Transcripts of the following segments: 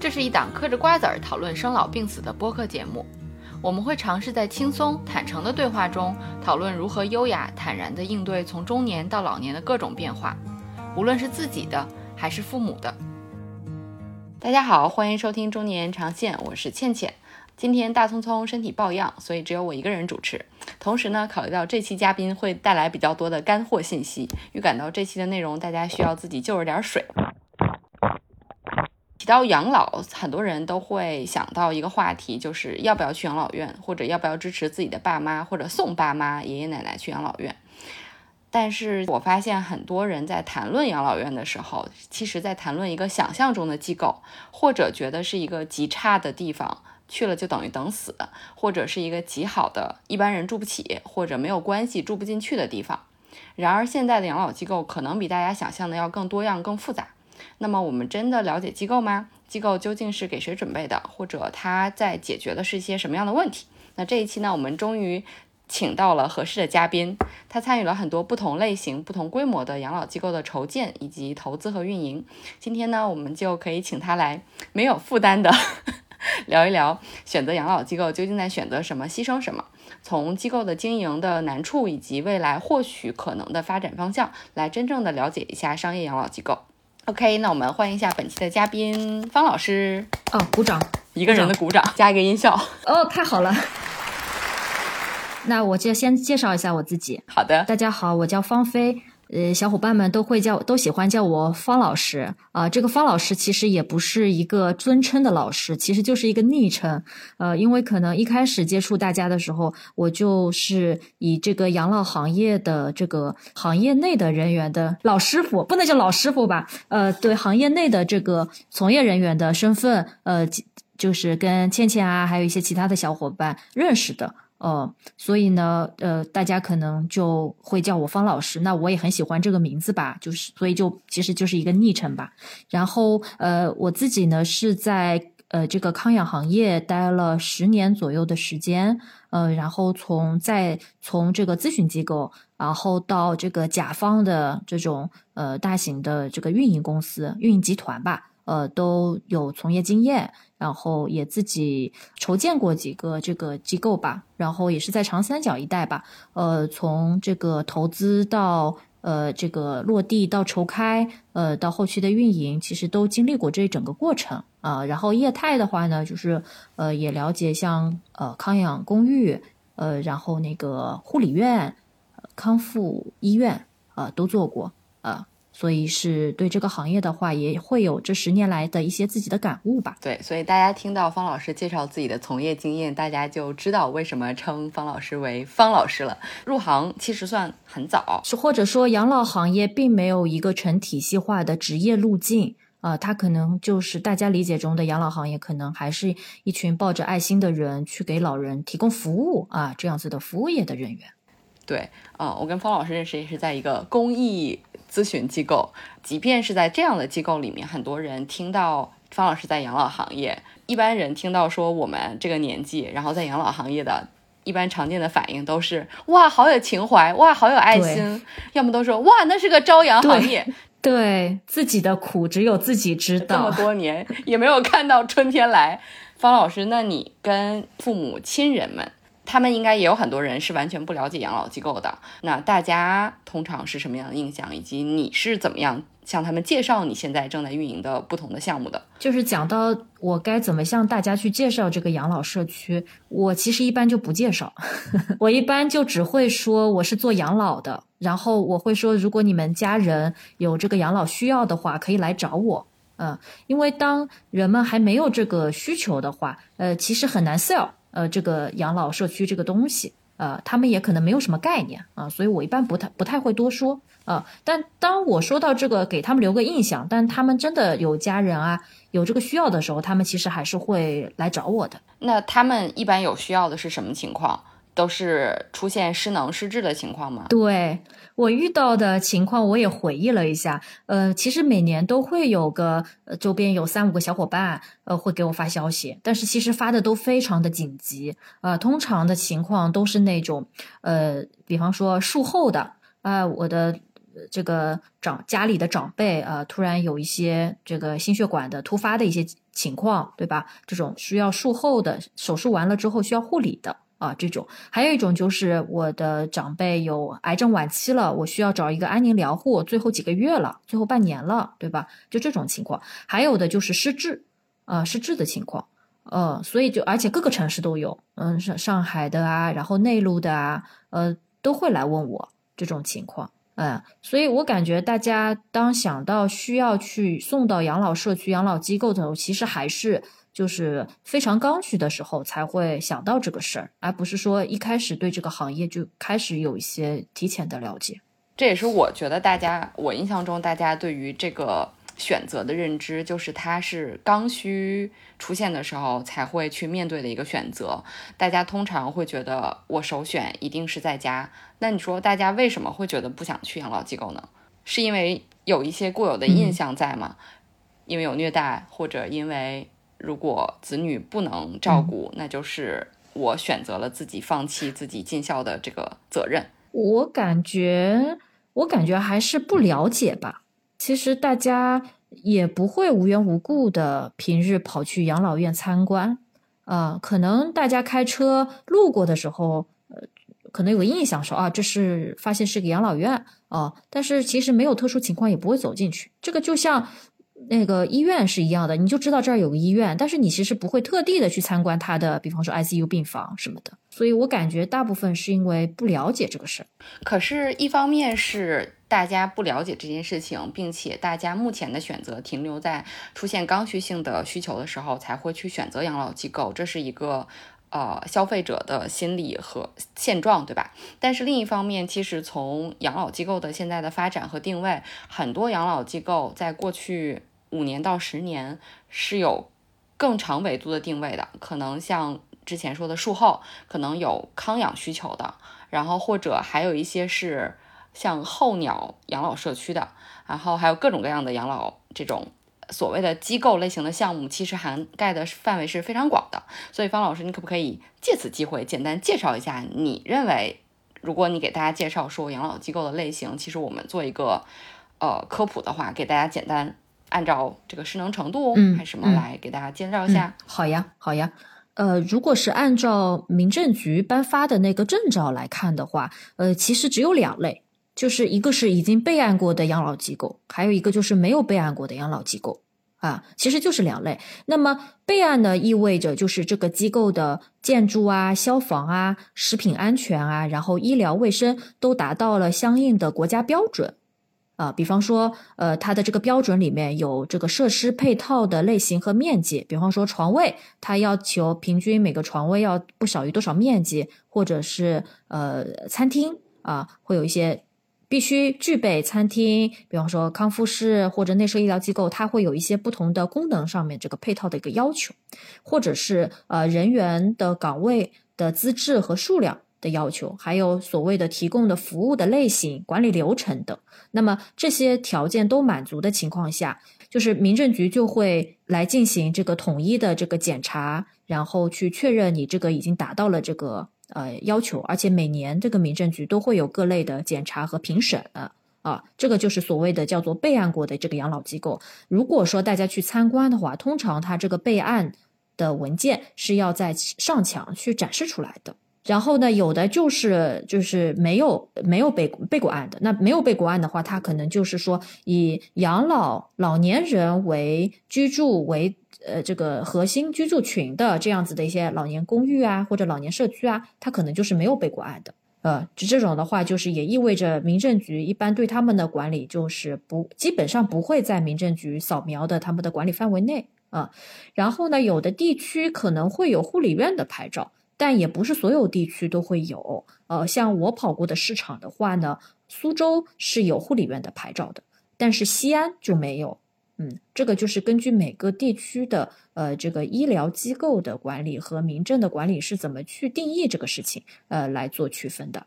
这是一档嗑着瓜子儿讨论生老病死的播客节目。我们会尝试在轻松坦诚的对话中，讨论如何优雅坦然地应对从中年到老年的各种变化，无论是自己的还是父母的。大家好，欢迎收听中年长线，我是倩倩。今天大聪聪身体抱恙，所以只有我一个人主持。同时呢，考虑到这期嘉宾会带来比较多的干货信息，预感到这期的内容大家需要自己就着点水。提到养老，很多人都会想到一个话题，就是要不要去养老院，或者要不要支持自己的爸妈，或者送爸妈、爷爷奶奶去养老院。但是我发现很多人在谈论养老院的时候，其实在谈论一个想象中的机构，或者觉得是一个极差的地方，去了就等于等死，或者是一个极好的一般人住不起，或者没有关系住不进去的地方。然而，现在的养老机构可能比大家想象的要更多样、更复杂。那么我们真的了解机构吗？机构究竟是给谁准备的？或者它在解决的是一些什么样的问题？那这一期呢，我们终于请到了合适的嘉宾，他参与了很多不同类型、不同规模的养老机构的筹建以及投资和运营。今天呢，我们就可以请他来没有负担的 聊一聊，选择养老机构究竟在选择什么、牺牲什么？从机构的经营的难处以及未来或许可能的发展方向，来真正的了解一下商业养老机构。OK，那我们欢迎一下本期的嘉宾方老师。哦，鼓掌，一个人的鼓掌，加一个音效。哦，太好了。那我就先介绍一下我自己。好的，大家好，我叫方飞。呃，小伙伴们都会叫，都喜欢叫我方老师啊。这个方老师其实也不是一个尊称的老师，其实就是一个昵称。呃，因为可能一开始接触大家的时候，我就是以这个养老行业的这个行业内的人员的老师傅，不能叫老师傅吧？呃，对，行业内的这个从业人员的身份，呃，就是跟倩倩啊，还有一些其他的小伙伴认识的。哦，所以呢，呃，大家可能就会叫我方老师。那我也很喜欢这个名字吧，就是所以就其实就是一个昵称吧。然后，呃，我自己呢是在呃这个康养行业待了十年左右的时间，呃，然后从在从这个咨询机构，然后到这个甲方的这种呃大型的这个运营公司、运营集团吧。呃，都有从业经验，然后也自己筹建过几个这个机构吧，然后也是在长三角一带吧。呃，从这个投资到呃这个落地到筹开，呃到后期的运营，其实都经历过这一整个过程啊。然后业态的话呢，就是呃也了解像呃康养公寓，呃然后那个护理院、康复医院啊都做过啊。所以是对这个行业的话，也会有这十年来的一些自己的感悟吧。对，所以大家听到方老师介绍自己的从业经验，大家就知道为什么称方老师为方老师了。入行其实算很早，是或者说养老行业并没有一个成体系化的职业路径啊，它可能就是大家理解中的养老行业，可能还是一群抱着爱心的人去给老人提供服务啊，这样子的服务业的人员。对，啊，我跟方老师认识也是在一个公益。咨询机构，即便是在这样的机构里面，很多人听到方老师在养老行业，一般人听到说我们这个年纪，然后在养老行业的，一般常见的反应都是哇，好有情怀，哇，好有爱心，要么都说哇，那是个朝阳行业，对自己的苦只有自己知道，这么多年也没有看到春天来。方老师，那你跟父母亲人们？他们应该也有很多人是完全不了解养老机构的。那大家通常是什么样的印象？以及你是怎么样向他们介绍你现在正在运营的不同的项目的？就是讲到我该怎么向大家去介绍这个养老社区，我其实一般就不介绍，我一般就只会说我是做养老的，然后我会说，如果你们家人有这个养老需要的话，可以来找我。嗯，因为当人们还没有这个需求的话，呃，其实很难 sell。呃，这个养老社区这个东西，呃，他们也可能没有什么概念啊，所以我一般不太不太会多说啊。但当我说到这个，给他们留个印象，但他们真的有家人啊，有这个需要的时候，他们其实还是会来找我的。那他们一般有需要的是什么情况？都是出现失能失智的情况吗？对我遇到的情况，我也回忆了一下。呃，其实每年都会有个周边有三五个小伙伴，呃，会给我发消息，但是其实发的都非常的紧急。呃，通常的情况都是那种，呃，比方说术后的，啊，我的这个长家里的长辈呃突然有一些这个心血管的突发的一些情况，对吧？这种需要术后的手术完了之后需要护理的啊，这种还有一种就是我的长辈有癌症晚期了，我需要找一个安宁疗护，最后几个月了，最后半年了，对吧？就这种情况，还有的就是失智啊，失智的情况。呃，所以就而且各个城市都有，嗯，上上海的啊，然后内陆的啊，呃，都会来问我这种情况，嗯，所以我感觉大家当想到需要去送到养老社区、养老机构的时候，其实还是就是非常刚需的时候才会想到这个事儿，而不是说一开始对这个行业就开始有一些提前的了解。这也是我觉得大家，我印象中大家对于这个。选择的认知就是它是刚需出现的时候才会去面对的一个选择。大家通常会觉得我首选一定是在家。那你说大家为什么会觉得不想去养老机构呢？是因为有一些固有的印象在吗？因为有虐待，或者因为如果子女不能照顾，那就是我选择了自己放弃自己尽孝的这个责任。我感觉，我感觉还是不了解吧。其实大家也不会无缘无故的平日跑去养老院参观，啊，可能大家开车路过的时候，呃，可能有个印象说啊，这是发现是个养老院啊，但是其实没有特殊情况也不会走进去。这个就像那个医院是一样的，你就知道这儿有个医院，但是你其实不会特地的去参观它的，比方说 ICU 病房什么的。所以我感觉大部分是因为不了解这个事儿。可是，一方面是。大家不了解这件事情，并且大家目前的选择停留在出现刚需性的需求的时候才会去选择养老机构，这是一个呃消费者的心理和现状，对吧？但是另一方面，其实从养老机构的现在的发展和定位，很多养老机构在过去五年到十年是有更长维度的定位的，可能像之前说的术后，可能有康养需求的，然后或者还有一些是。像候鸟养老社区的，然后还有各种各样的养老这种所谓的机构类型的项目，其实涵盖的范围是非常广的。所以方老师，你可不可以借此机会简单介绍一下？你认为，如果你给大家介绍说养老机构的类型，其实我们做一个呃科普的话，给大家简单按照这个失能程度还是什么来给大家介绍一下？好呀，好呀。呃，如果是按照民政局颁发的那个证照来看的话，呃，其实只有两类。就是一个是已经备案过的养老机构，还有一个就是没有备案过的养老机构啊，其实就是两类。那么备案呢，意味着就是这个机构的建筑啊、消防啊、食品安全啊，然后医疗卫生都达到了相应的国家标准啊。比方说，呃，它的这个标准里面有这个设施配套的类型和面积，比方说床位，它要求平均每个床位要不少于多少面积，或者是呃餐厅啊，会有一些。必须具备餐厅，比方说康复室或者内设医疗机构，它会有一些不同的功能上面这个配套的一个要求，或者是呃人员的岗位的资质和数量的要求，还有所谓的提供的服务的类型、管理流程等。那么这些条件都满足的情况下，就是民政局就会来进行这个统一的这个检查，然后去确认你这个已经达到了这个。呃，要求，而且每年这个民政局都会有各类的检查和评审啊，这个就是所谓的叫做备案过的这个养老机构。如果说大家去参观的话，通常它这个备案的文件是要在上墙去展示出来的。然后呢，有的就是就是没有没有备备过案的，那没有备过案的话，它可能就是说以养老老年人为居住为。呃，这个核心居住群的这样子的一些老年公寓啊，或者老年社区啊，它可能就是没有被过案的。呃，就这种的话，就是也意味着民政局一般对他们的管理就是不基本上不会在民政局扫描的他们的管理范围内啊。然后呢，有的地区可能会有护理院的牌照，但也不是所有地区都会有。呃，像我跑过的市场的话呢，苏州是有护理院的牌照的，但是西安就没有。嗯，这个就是根据每个地区的呃这个医疗机构的管理和民政的管理是怎么去定义这个事情，呃来做区分的。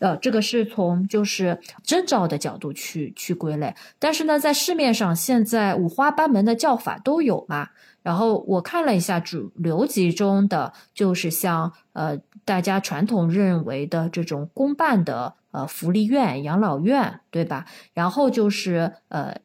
呃，这个是从就是征兆的角度去去归类。但是呢，在市面上现在五花八门的叫法都有嘛。然后我看了一下主流集中的，就是像呃大家传统认为的这种公办的呃福利院、养老院，对吧？然后就是呃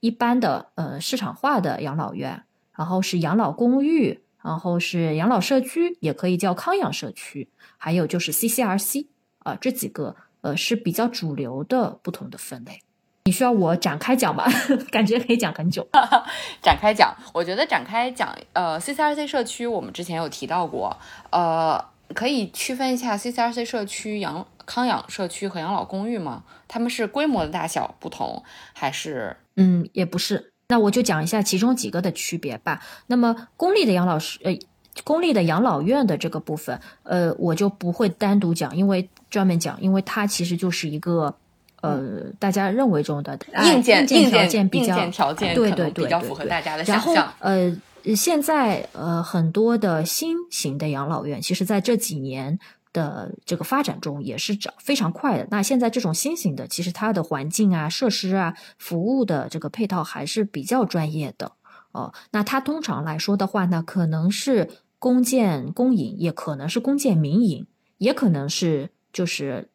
一般的呃市场化的养老院，然后是养老公寓，然后是养老社区，也可以叫康养社区，还有就是 CCRC 啊，这几个呃是比较主流的不同的分类。你需要我展开讲吗？感觉可以讲很久。展开讲，我觉得展开讲，呃，CCRC 社区我们之前有提到过，呃，可以区分一下 CCRC 社区、养康养社区和养老公寓吗？他们是规模的大小不同，还是？嗯，也不是。那我就讲一下其中几个的区别吧。那么公立的养老师，呃，公立的养老院的这个部分，呃，我就不会单独讲，因为专门讲，因为它其实就是一个。呃，大家认为中的硬件硬件条件比较条件对对对比较符合大家的想象。然后呃，现在呃很多的新型的养老院，其实在这几年的这个发展中也是涨非常快的。那现在这种新型的，其实它的环境啊、设施啊、服务的这个配套还是比较专业的哦。那它通常来说的话呢，可能是公建公营，也可能是公建民营，也可能是就是。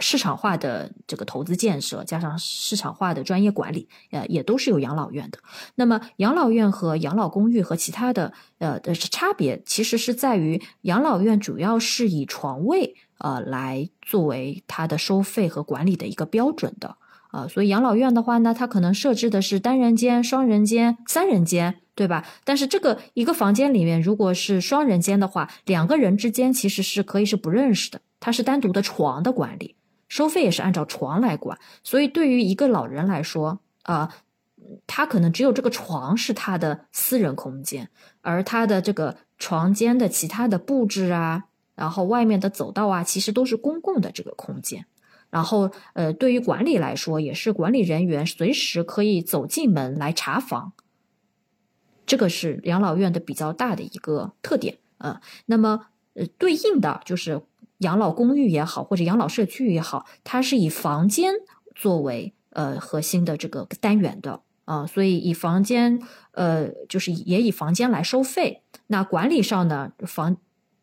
市场化的这个投资建设，加上市场化的专业管理，呃，也都是有养老院的。那么，养老院和养老公寓和其他的，呃的差别，其实是在于养老院主要是以床位，呃，来作为它的收费和管理的一个标准的，啊，所以养老院的话呢，它可能设置的是单人间、双人间、三人间，对吧？但是这个一个房间里面，如果是双人间的话，两个人之间其实是可以是不认识的，它是单独的床的管理。收费也是按照床来管，所以对于一个老人来说，啊，他可能只有这个床是他的私人空间，而他的这个床间的其他的布置啊，然后外面的走道啊，其实都是公共的这个空间。然后，呃，对于管理来说，也是管理人员随时可以走进门来查房。这个是养老院的比较大的一个特点啊。那么，呃，对应的就是。养老公寓也好，或者养老社区也好，它是以房间作为呃核心的这个单元的啊，所以以房间呃就是也以房间来收费。那管理上呢，房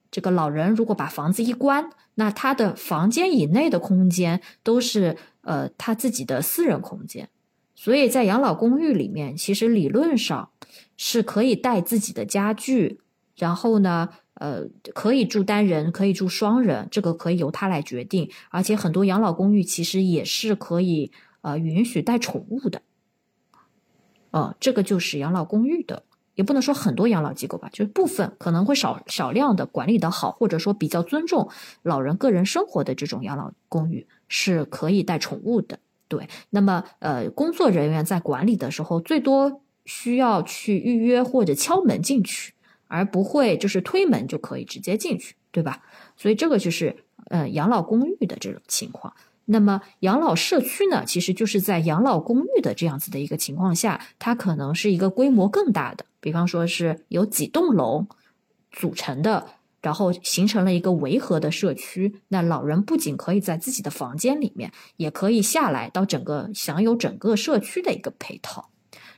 这个老人如果把房子一关，那他的房间以内的空间都是呃他自己的私人空间。所以在养老公寓里面，其实理论上是可以带自己的家具，然后呢。呃，可以住单人，可以住双人，这个可以由他来决定。而且很多养老公寓其实也是可以呃允许带宠物的。呃，这个就是养老公寓的，也不能说很多养老机构吧，就是部分可能会少少量的管理的好，或者说比较尊重老人个人生活的这种养老公寓是可以带宠物的。对，那么呃，工作人员在管理的时候，最多需要去预约或者敲门进去。而不会就是推门就可以直接进去，对吧？所以这个就是呃养老公寓的这种情况。那么养老社区呢，其实就是在养老公寓的这样子的一个情况下，它可能是一个规模更大的，比方说是有几栋楼组成的，然后形成了一个围合的社区。那老人不仅可以在自己的房间里面，也可以下来到整个享有整个社区的一个配套。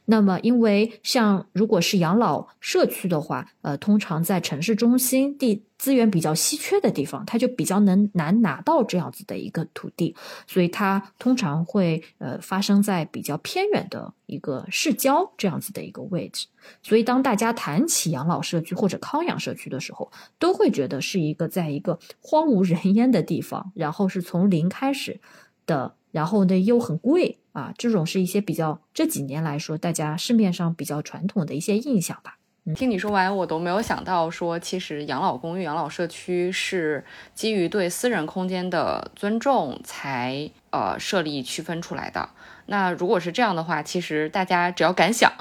那么，因为像如果是养老社区的话，呃，通常在城市中心地资源比较稀缺的地方，它就比较能难拿到这样子的一个土地，所以它通常会呃发生在比较偏远的一个市郊这样子的一个位置。所以，当大家谈起养老社区或者康养社区的时候，都会觉得是一个在一个荒无人烟的地方，然后是从零开始的，然后呢又很贵。啊，这种是一些比较这几年来说，大家市面上比较传统的一些印象吧。听你说完，我都没有想到说，其实养老公寓、养老社区是基于对私人空间的尊重才呃设立区分出来的。那如果是这样的话，其实大家只要敢想。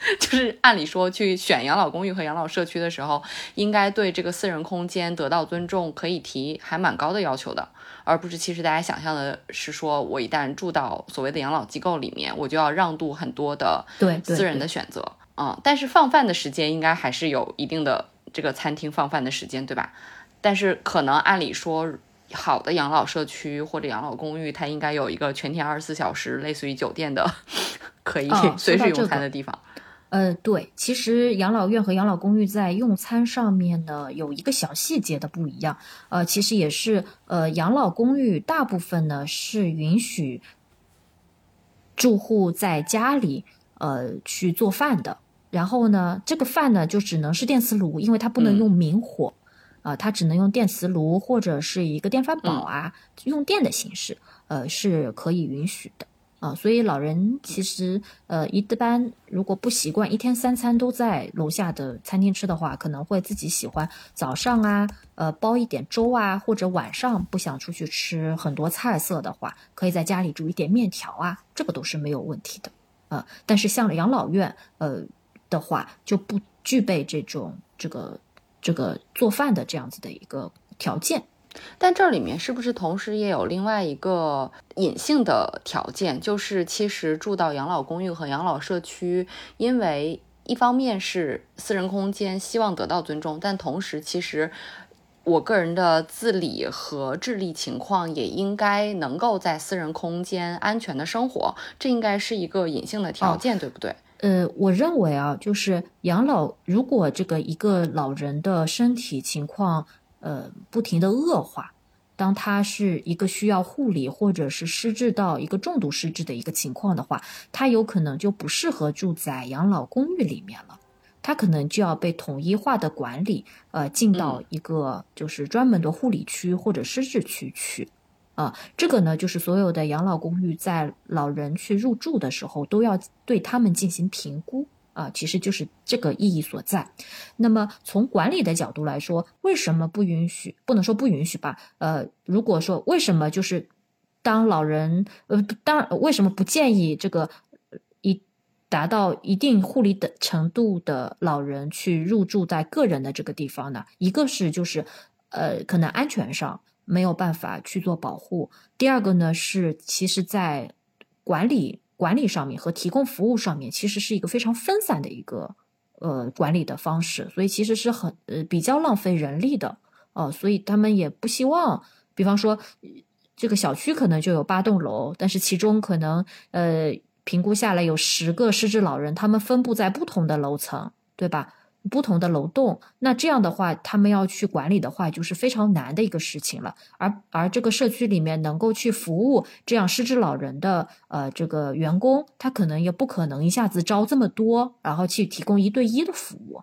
就是按理说去选养老公寓和养老社区的时候，应该对这个私人空间得到尊重，可以提还蛮高的要求的，而不是其实大家想象的是说，我一旦住到所谓的养老机构里面，我就要让渡很多的对私人的选择啊。但是放饭的时间应该还是有一定的这个餐厅放饭的时间，对吧？但是可能按理说，好的养老社区或者养老公寓，它应该有一个全天二十四小时，类似于酒店的，可以随时用餐的地方。呃，对，其实养老院和养老公寓在用餐上面呢有一个小细节的不一样，呃，其实也是呃养老公寓大部分呢是允许住户在家里呃去做饭的，然后呢这个饭呢就只能是电磁炉，因为它不能用明火，啊，它只能用电磁炉或者是一个电饭煲啊，用电的形式，呃是可以允许的。啊，所以老人其实，呃，一般如果不习惯一天三餐都在楼下的餐厅吃的话，可能会自己喜欢早上啊，呃，煲一点粥啊，或者晚上不想出去吃很多菜色的话，可以在家里煮一点面条啊，这个都是没有问题的。啊，但是像养老院，呃的话，就不具备这种这个这个做饭的这样子的一个条件。但这里面是不是同时也有另外一个隐性的条件，就是其实住到养老公寓和养老社区，因为一方面是私人空间，希望得到尊重，但同时其实我个人的自理和智力情况也应该能够在私人空间安全的生活，这应该是一个隐性的条件，对不对？呃，我认为啊，就是养老，如果这个一个老人的身体情况。呃，不停的恶化。当他是一个需要护理，或者是失智到一个重度失智的一个情况的话，他有可能就不适合住在养老公寓里面了。他可能就要被统一化的管理，呃，进到一个就是专门的护理区或者失智区去。啊，这个呢，就是所有的养老公寓在老人去入住的时候，都要对他们进行评估。啊，其实就是这个意义所在。那么从管理的角度来说，为什么不允许？不能说不允许吧？呃，如果说为什么就是当老人呃，当为什么不建议这个一达到一定护理的程度的老人去入住在个人的这个地方呢？一个是就是呃，可能安全上没有办法去做保护；第二个呢是其实在管理。管理上面和提供服务上面，其实是一个非常分散的一个呃管理的方式，所以其实是很呃比较浪费人力的哦，所以他们也不希望，比方说这个小区可能就有八栋楼，但是其中可能呃评估下来有十个失智老人，他们分布在不同的楼层，对吧？不同的楼栋，那这样的话，他们要去管理的话，就是非常难的一个事情了。而而这个社区里面能够去服务这样失智老人的呃这个员工，他可能也不可能一下子招这么多，然后去提供一对一的服务。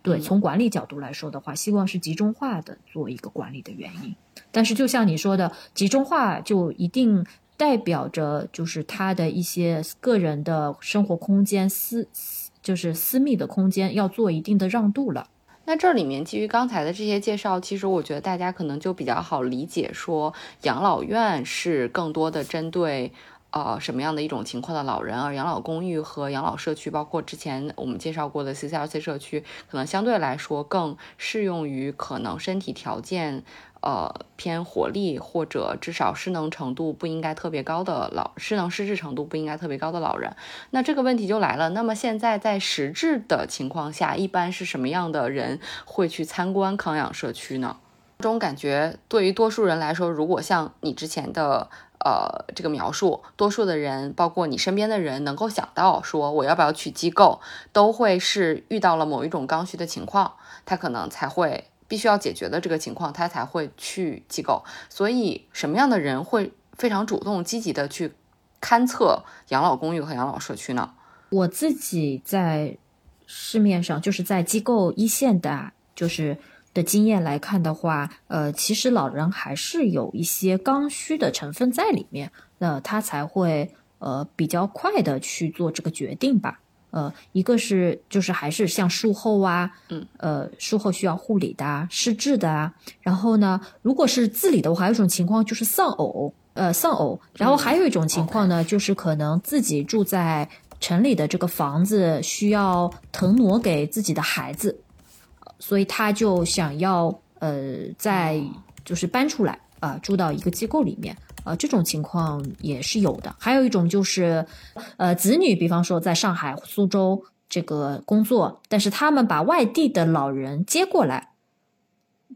对，从管理角度来说的话，希望是集中化的做一个管理的原因。但是就像你说的，集中化就一定代表着就是他的一些个人的生活空间私。就是私密的空间要做一定的让渡了。那这里面基于刚才的这些介绍，其实我觉得大家可能就比较好理解，说养老院是更多的针对呃什么样的一种情况的老人，而养老公寓和养老社区，包括之前我们介绍过的 CCLC 社区，可能相对来说更适用于可能身体条件。呃，偏活力或者至少失能程度不应该特别高的老失能失智程度不应该特别高的老人，那这个问题就来了。那么现在在实质的情况下，一般是什么样的人会去参观康养社区呢？这种感觉对于多数人来说，如果像你之前的呃这个描述，多数的人，包括你身边的人，能够想到说我要不要去机构，都会是遇到了某一种刚需的情况，他可能才会。必须要解决的这个情况，他才会去机构。所以，什么样的人会非常主动、积极的去勘测养老公寓和养老社区呢？我自己在市面上，就是在机构一线的，就是的经验来看的话，呃，其实老人还是有一些刚需的成分在里面，那他才会呃比较快的去做这个决定吧。呃，一个是就是还是像术后啊，嗯，呃，术后需要护理的、失智的啊。然后呢，如果是自理的话，还有一种情况就是丧偶，呃，丧偶。然后还有一种情况呢，就是可能自己住在城里的这个房子需要腾挪给自己的孩子，所以他就想要呃，在就是搬出来啊，住到一个机构里面。呃，这种情况也是有的。还有一种就是，呃，子女，比方说在上海、苏州这个工作，但是他们把外地的老人接过来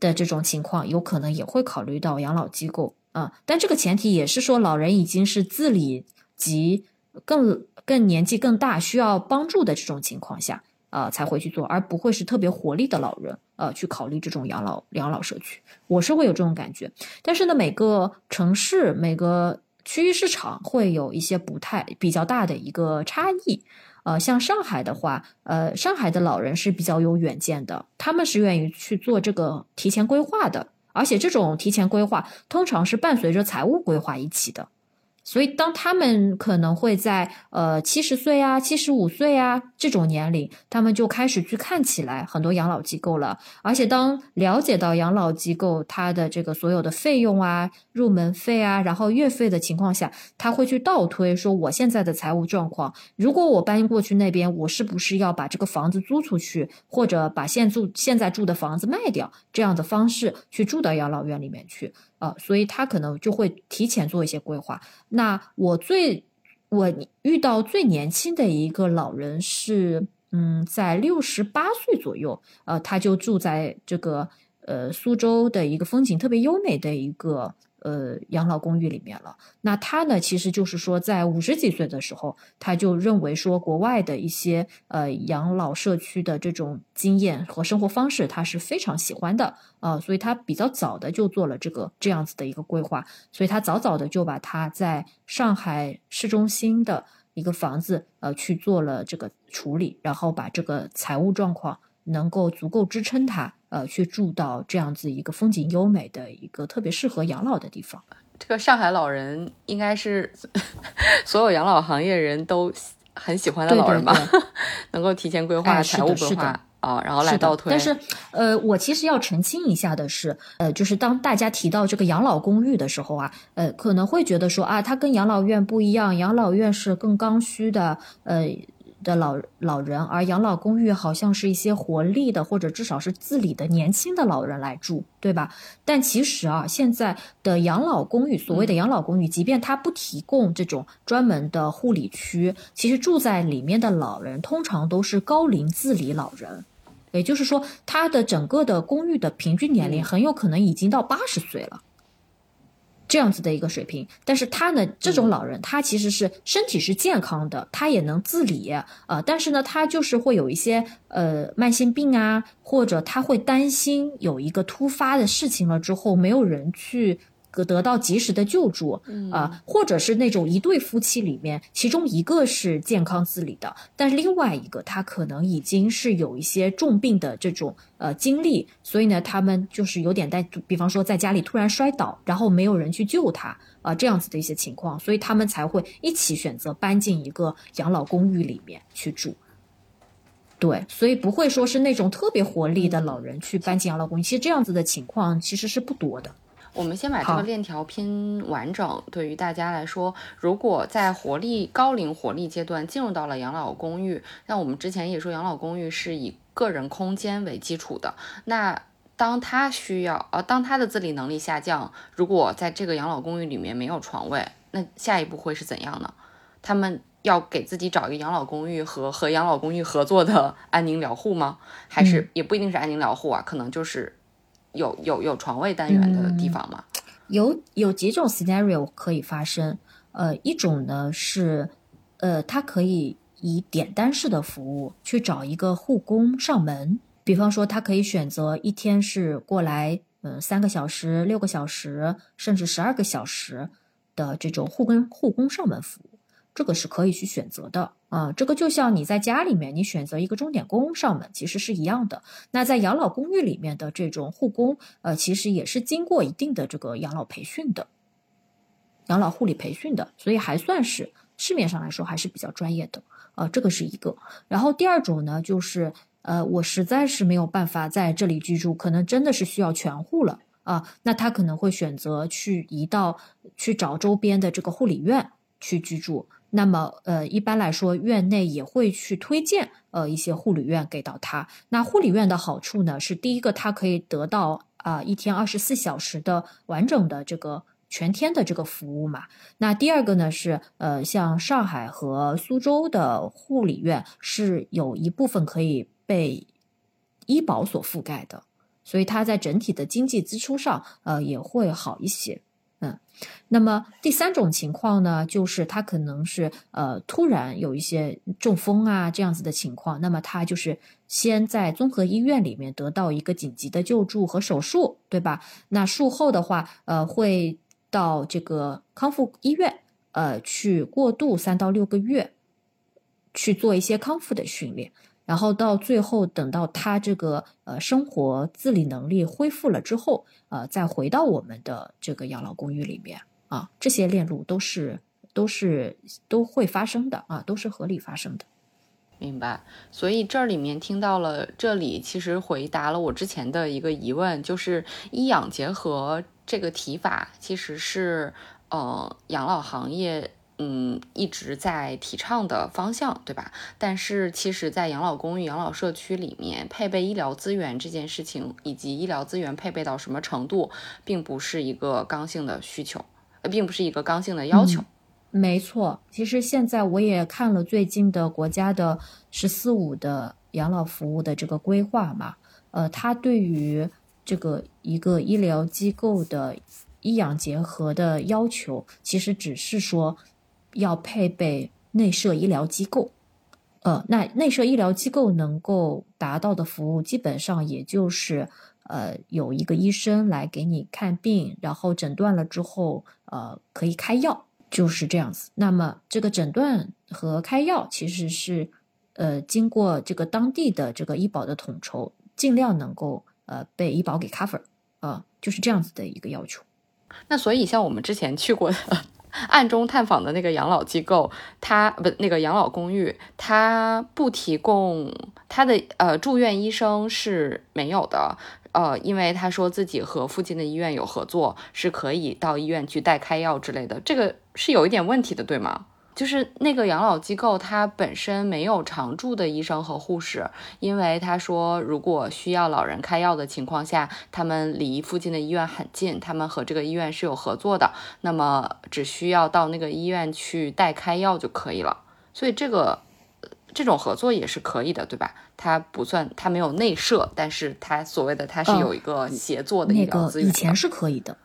的这种情况，有可能也会考虑到养老机构啊。但这个前提也是说，老人已经是自理及更更年纪更大需要帮助的这种情况下，呃，才会去做，而不会是特别活力的老人，呃，去考虑这种养老养老社区。我是会有这种感觉，但是呢，每个城市每个区域市场会有一些不太比较大的一个差异。呃，像上海的话，呃，上海的老人是比较有远见的，他们是愿意去做这个提前规划的，而且这种提前规划通常是伴随着财务规划一起的。所以，当他们可能会在呃七十岁啊、七十五岁啊这种年龄，他们就开始去看起来很多养老机构了。而且，当了解到养老机构它的这个所有的费用啊、入门费啊，然后月费的情况下，他会去倒推说，我现在的财务状况，如果我搬过去那边，我是不是要把这个房子租出去，或者把现住现在住的房子卖掉，这样的方式去住到养老院里面去。所以他可能就会提前做一些规划。那我最我遇到最年轻的一个老人是，嗯，在六十八岁左右，呃，他就住在这个呃苏州的一个风景特别优美的一个。呃，养老公寓里面了。那他呢，其实就是说，在五十几岁的时候，他就认为说，国外的一些呃养老社区的这种经验和生活方式，他是非常喜欢的啊，所以他比较早的就做了这个这样子的一个规划，所以他早早的就把他在上海市中心的一个房子呃去做了这个处理，然后把这个财务状况能够足够支撑他。呃，去住到这样子一个风景优美的一个特别适合养老的地方。这个上海老人应该是 所有养老行业人都很喜欢的老人吧？能够提前规划财务规划啊，然后来倒推。但是，呃，我其实要澄清一下的是，呃，就是当大家提到这个养老公寓的时候啊，呃，可能会觉得说啊，它跟养老院不一样，养老院是更刚需的，呃。的老老人，而养老公寓好像是一些活力的，或者至少是自理的年轻的老人来住，对吧？但其实啊，现在的养老公寓，所谓的养老公寓，即便它不提供这种专门的护理区，其实住在里面的老人通常都是高龄自理老人，也就是说，他的整个的公寓的平均年龄很有可能已经到八十岁了。这样子的一个水平，但是他呢，这种老人他其实是身体是健康的，他也能自理呃，但是呢，他就是会有一些呃慢性病啊，或者他会担心有一个突发的事情了之后，没有人去。得到及时的救助啊，或者是那种一对夫妻里面，其中一个是健康自理的，但是另外一个他可能已经是有一些重病的这种呃经历，所以呢，他们就是有点在，比方说在家里突然摔倒，然后没有人去救他啊，这样子的一些情况，所以他们才会一起选择搬进一个养老公寓里面去住。对，所以不会说是那种特别活力的老人去搬进养老公寓，其实这样子的情况其实是不多的。我们先把这个链条拼完整。对于大家来说，如果在活力高龄活力阶段进入到了养老公寓，那我们之前也说养老公寓是以个人空间为基础的。那当他需要呃，当他的自理能力下降，如果在这个养老公寓里面没有床位，那下一步会是怎样呢？他们要给自己找一个养老公寓和和养老公寓合作的安宁疗护吗？还是也不一定是安宁疗护啊？可能就是。有有有床位单元的地方吗？有有几种 scenario 可以发生。呃，一种呢是，呃，它可以以点单式的服务去找一个护工上门。比方说，他可以选择一天是过来，嗯，三个小时、六个小时，甚至十二个小时的这种护工护工上门服务，这个是可以去选择的。啊，这个就像你在家里面，你选择一个钟点工上门，其实是一样的。那在养老公寓里面的这种护工，呃，其实也是经过一定的这个养老培训的，养老护理培训的，所以还算是市面上来说还是比较专业的。啊，这个是一个。然后第二种呢，就是呃，我实在是没有办法在这里居住，可能真的是需要全护了啊，那他可能会选择去移到去找周边的这个护理院去居住。那么，呃，一般来说，院内也会去推荐，呃，一些护理院给到他。那护理院的好处呢，是第一个，他可以得到啊一天二十四小时的完整的这个全天的这个服务嘛。那第二个呢，是呃，像上海和苏州的护理院是有一部分可以被医保所覆盖的，所以它在整体的经济支出上，呃，也会好一些。嗯，那么第三种情况呢，就是他可能是呃突然有一些中风啊这样子的情况，那么他就是先在综合医院里面得到一个紧急的救助和手术，对吧？那术后的话，呃，会到这个康复医院，呃，去过渡三到六个月，去做一些康复的训练。然后到最后，等到他这个呃生活自理能力恢复了之后，呃，再回到我们的这个养老公寓里面啊，这些链路都是都是都会发生的啊，都是合理发生的。明白。所以这里面听到了，这里其实回答了我之前的一个疑问，就是医养结合这个提法其实是呃养老行业。嗯，一直在提倡的方向，对吧？但是其实，在养老公寓、养老社区里面，配备医疗资源这件事情，以及医疗资源配备到什么程度，并不是一个刚性的需求，呃，并不是一个刚性的要求。没错，其实现在我也看了最近的国家的“十四五”的养老服务的这个规划嘛，呃，它对于这个一个医疗机构的医养结合的要求，其实只是说。要配备内设医疗机构，呃，那内设医疗机构能够达到的服务，基本上也就是呃有一个医生来给你看病，然后诊断了之后，呃，可以开药，就是这样子。那么这个诊断和开药其实是呃经过这个当地的这个医保的统筹，尽量能够呃被医保给 cover，啊，就是这样子的一个要求。那所以像我们之前去过的。暗中探访的那个养老机构，他不那个养老公寓，他不提供他的呃住院医生是没有的，呃，因为他说自己和附近的医院有合作，是可以到医院去代开药之类的，这个是有一点问题的，对吗？就是那个养老机构，它本身没有常驻的医生和护士，因为他说，如果需要老人开药的情况下，他们离附近的医院很近，他们和这个医院是有合作的，那么只需要到那个医院去代开药就可以了。所以这个这种合作也是可以的，对吧？它不算，它没有内设，但是它所谓的它是有一个协作的一个资源。以前是可以的。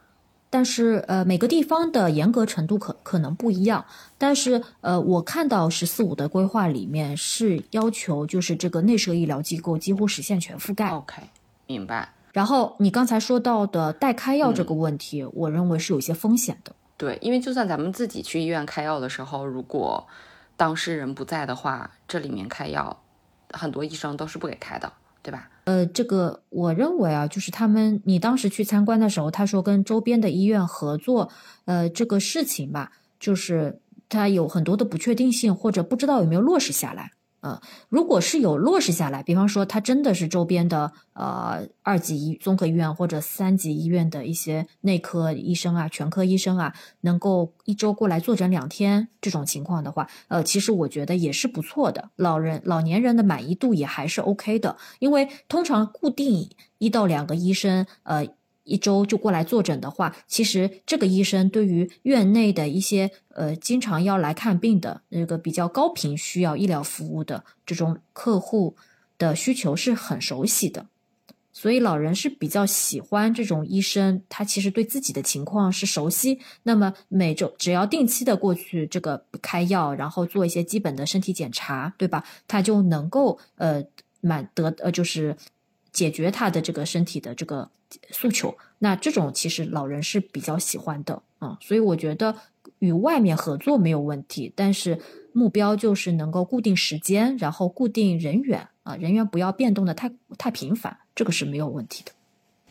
但是，呃，每个地方的严格程度可可能不一样。但是，呃，我看到“十四五”的规划里面是要求，就是这个内设医疗机构几乎实现全覆盖。OK，明白。然后你刚才说到的代开药这个问题，我认为是有些风险的。对，因为就算咱们自己去医院开药的时候，如果当事人不在的话，这里面开药，很多医生都是不给开的。对吧？呃，这个我认为啊，就是他们，你当时去参观的时候，他说跟周边的医院合作，呃，这个事情吧，就是他有很多的不确定性，或者不知道有没有落实下来。呃，如果是有落实下来，比方说他真的是周边的呃二级医综合医院或者三级医院的一些内科医生啊、全科医生啊，能够一周过来坐诊两天这种情况的话，呃，其实我觉得也是不错的，老人老年人的满意度也还是 OK 的，因为通常固定一到两个医生，呃。一周就过来坐诊的话，其实这个医生对于院内的一些呃经常要来看病的那个比较高频需要医疗服务的这种客户的需求是很熟悉的，所以老人是比较喜欢这种医生，他其实对自己的情况是熟悉，那么每周只要定期的过去这个开药，然后做一些基本的身体检查，对吧？他就能够呃满得呃就是解决他的这个身体的这个。诉求，那这种其实老人是比较喜欢的啊，所以我觉得与外面合作没有问题，但是目标就是能够固定时间，然后固定人员啊，人员不要变动的太太频繁，这个是没有问题的。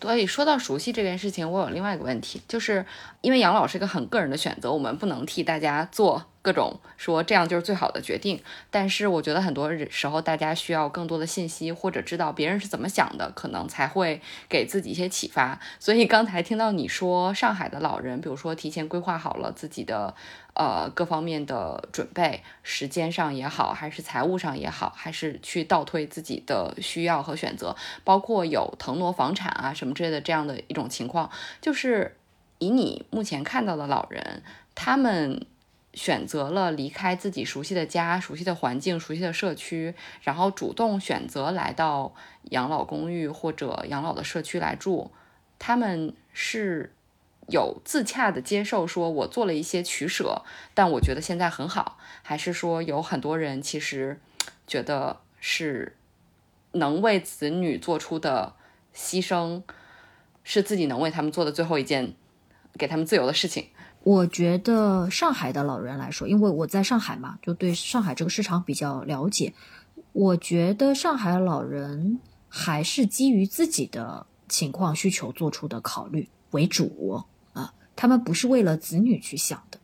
所以说到熟悉这件事情，我有另外一个问题，就是因为养老是一个很个人的选择，我们不能替大家做。各种说这样就是最好的决定，但是我觉得很多时候大家需要更多的信息，或者知道别人是怎么想的，可能才会给自己一些启发。所以刚才听到你说上海的老人，比如说提前规划好了自己的呃各方面的准备，时间上也好，还是财务上也好，还是去倒推自己的需要和选择，包括有腾挪房产啊什么之类的这样的一种情况，就是以你目前看到的老人，他们。选择了离开自己熟悉的家、熟悉的环境、熟悉的社区，然后主动选择来到养老公寓或者养老的社区来住。他们是有自洽的接受，说我做了一些取舍，但我觉得现在很好，还是说有很多人其实觉得是能为子女做出的牺牲，是自己能为他们做的最后一件给他们自由的事情。我觉得上海的老人来说，因为我在上海嘛，就对上海这个市场比较了解。我觉得上海老人还是基于自己的情况需求做出的考虑为主啊，他们不是为了子女去想的。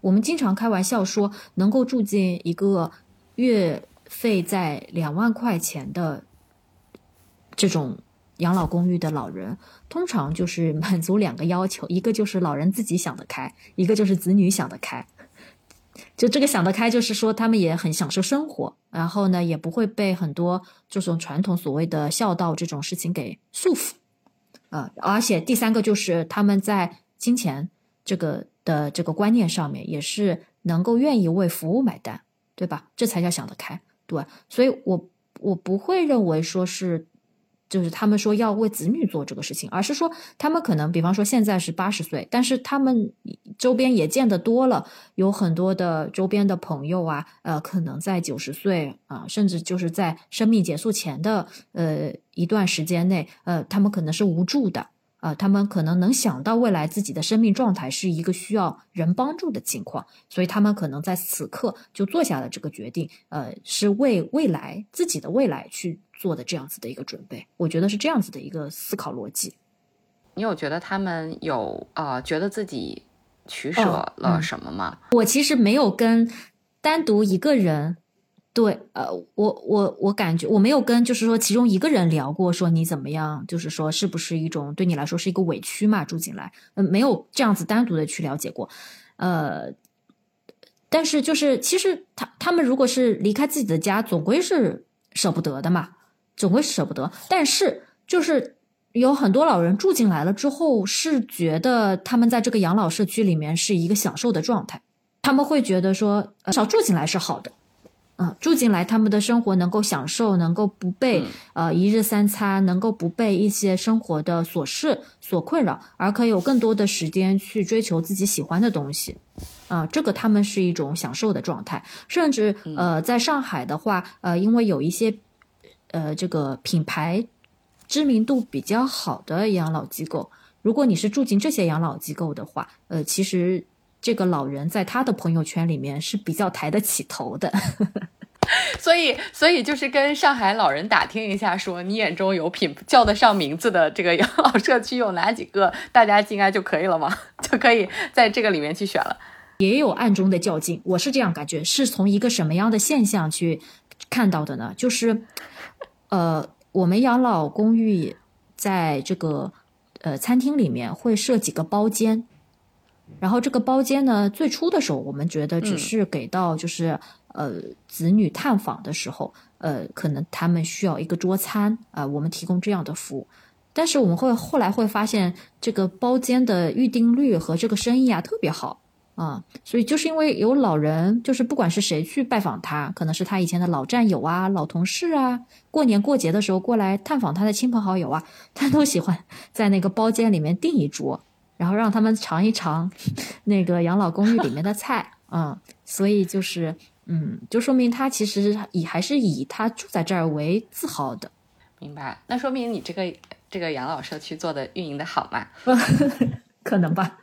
我们经常开玩笑说，能够住进一个月费在两万块钱的这种。养老公寓的老人通常就是 满足两个要求，一个就是老人自己想得开，一个就是子女想得开。就这个想得开，就是说他们也很享受生活，然后呢，也不会被很多这种传统所谓的孝道这种事情给束缚。呃，而且第三个就是他们在金钱这个的这个观念上面，也是能够愿意为服务买单，对吧？这才叫想得开。对，所以我我不会认为说是。就是他们说要为子女做这个事情，而是说他们可能，比方说现在是八十岁，但是他们周边也见得多了，有很多的周边的朋友啊，呃，可能在九十岁啊，甚至就是在生命结束前的呃一段时间内，呃，他们可能是无助的。啊，他们可能能想到未来自己的生命状态是一个需要人帮助的情况，所以他们可能在此刻就做下了这个决定，呃，是为未来自己的未来去做的这样子的一个准备。我觉得是这样子的一个思考逻辑。你有觉得他们有啊，觉得自己取舍了什么吗？我其实没有跟单独一个人。对，呃，我我我感觉我没有跟就是说其中一个人聊过，说你怎么样，就是说是不是一种对你来说是一个委屈嘛？住进来，嗯，没有这样子单独的去了解过，呃，但是就是其实他他们如果是离开自己的家，总归是舍不得的嘛，总归舍不得。但是就是有很多老人住进来了之后，是觉得他们在这个养老社区里面是一个享受的状态，他们会觉得说，至少住进来是好的。嗯，住进来，他们的生活能够享受，能够不被呃一日三餐，能够不被一些生活的琐事所困扰，而可以有更多的时间去追求自己喜欢的东西，啊，这个他们是一种享受的状态。甚至呃，在上海的话，呃，因为有一些呃这个品牌知名度比较好的养老机构，如果你是住进这些养老机构的话，呃，其实。这个老人在他的朋友圈里面是比较抬得起头的，所以，所以就是跟上海老人打听一下，说你眼中有品叫得上名字的这个养老社区有哪几个，大家进来就可以了吗？就可以在这个里面去选了。也有暗中的较劲，我是这样感觉，是从一个什么样的现象去看到的呢？就是，呃，我们养老公寓在这个呃餐厅里面会设几个包间。然后这个包间呢，最初的时候我们觉得只是给到就是呃子女探访的时候，呃可能他们需要一个桌餐啊，我们提供这样的服务。但是我们会后来会发现，这个包间的预订率和这个生意啊特别好啊，所以就是因为有老人，就是不管是谁去拜访他，可能是他以前的老战友啊、老同事啊，过年过节的时候过来探访他的亲朋好友啊，他都喜欢在那个包间里面订一桌。然后让他们尝一尝那个养老公寓里面的菜，嗯，所以就是，嗯，就说明他其实以还是以他住在这儿为自豪的。明白？那说明你这个这个养老社区做的运营的好嘛？可能吧。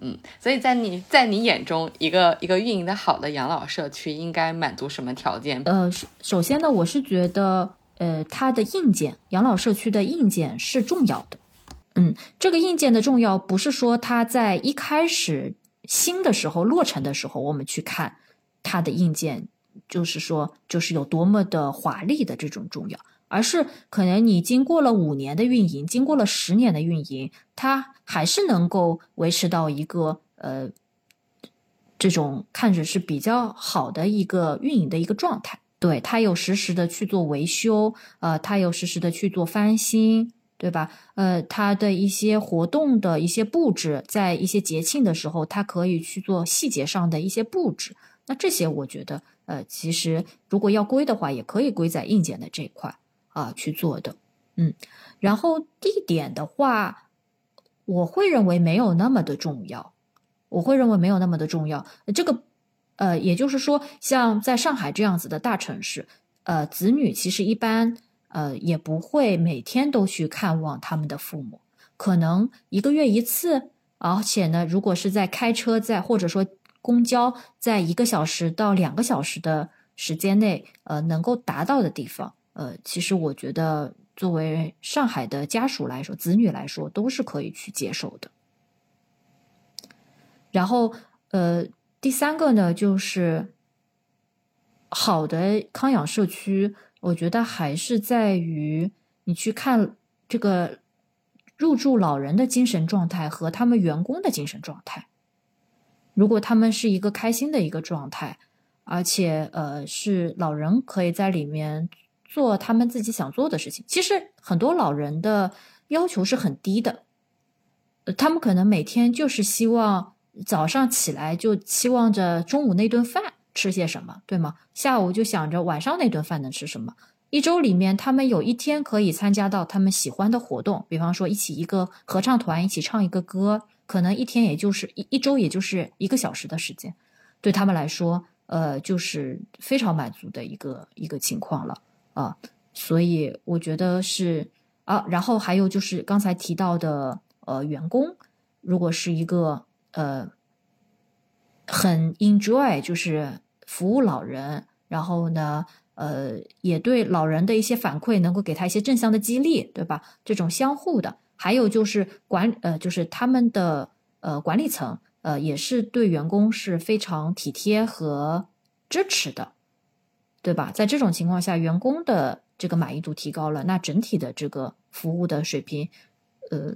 嗯，所以在你在你眼中，一个一个运营的好的养老社区应该满足什么条件？呃，首先呢，我是觉得，呃，它的硬件，养老社区的硬件是重要的。嗯，这个硬件的重要不是说它在一开始新的时候落成的时候，我们去看它的硬件，就是说就是有多么的华丽的这种重要，而是可能你经过了五年的运营，经过了十年的运营，它还是能够维持到一个呃这种看着是比较好的一个运营的一个状态。对，它有实时的去做维修，呃，它有实时的去做翻新。对吧？呃，它的一些活动的一些布置，在一些节庆的时候，它可以去做细节上的一些布置。那这些我觉得，呃，其实如果要归的话，也可以归在硬件的这一块啊去做的。嗯，然后地点的话，我会认为没有那么的重要，我会认为没有那么的重要。这个，呃，也就是说，像在上海这样子的大城市，呃，子女其实一般，呃，也不会每天都去看望他们的父母，可能一个月一次，而且呢，如果是在开车在或者说公交，在一个小时到两个小时的时间内，呃，能够达到的地方，呃，其实我觉得。作为上海的家属来说，子女来说都是可以去接受的。然后，呃，第三个呢，就是好的康养社区，我觉得还是在于你去看这个入住老人的精神状态和他们员工的精神状态。如果他们是一个开心的一个状态，而且呃，是老人可以在里面。做他们自己想做的事情。其实很多老人的要求是很低的，呃，他们可能每天就是希望早上起来就期望着中午那顿饭吃些什么，对吗？下午就想着晚上那顿饭能吃什么。一周里面，他们有一天可以参加到他们喜欢的活动，比方说一起一个合唱团一起唱一个歌，可能一天也就是一一周也就是一个小时的时间，对他们来说，呃，就是非常满足的一个一个情况了。啊，所以我觉得是啊，然后还有就是刚才提到的呃，员工如果是一个呃很 enjoy 就是服务老人，然后呢呃也对老人的一些反馈能够给他一些正向的激励，对吧？这种相互的，还有就是管呃就是他们的呃管理层呃也是对员工是非常体贴和支持的。对吧？在这种情况下，员工的这个满意度提高了，那整体的这个服务的水平，呃，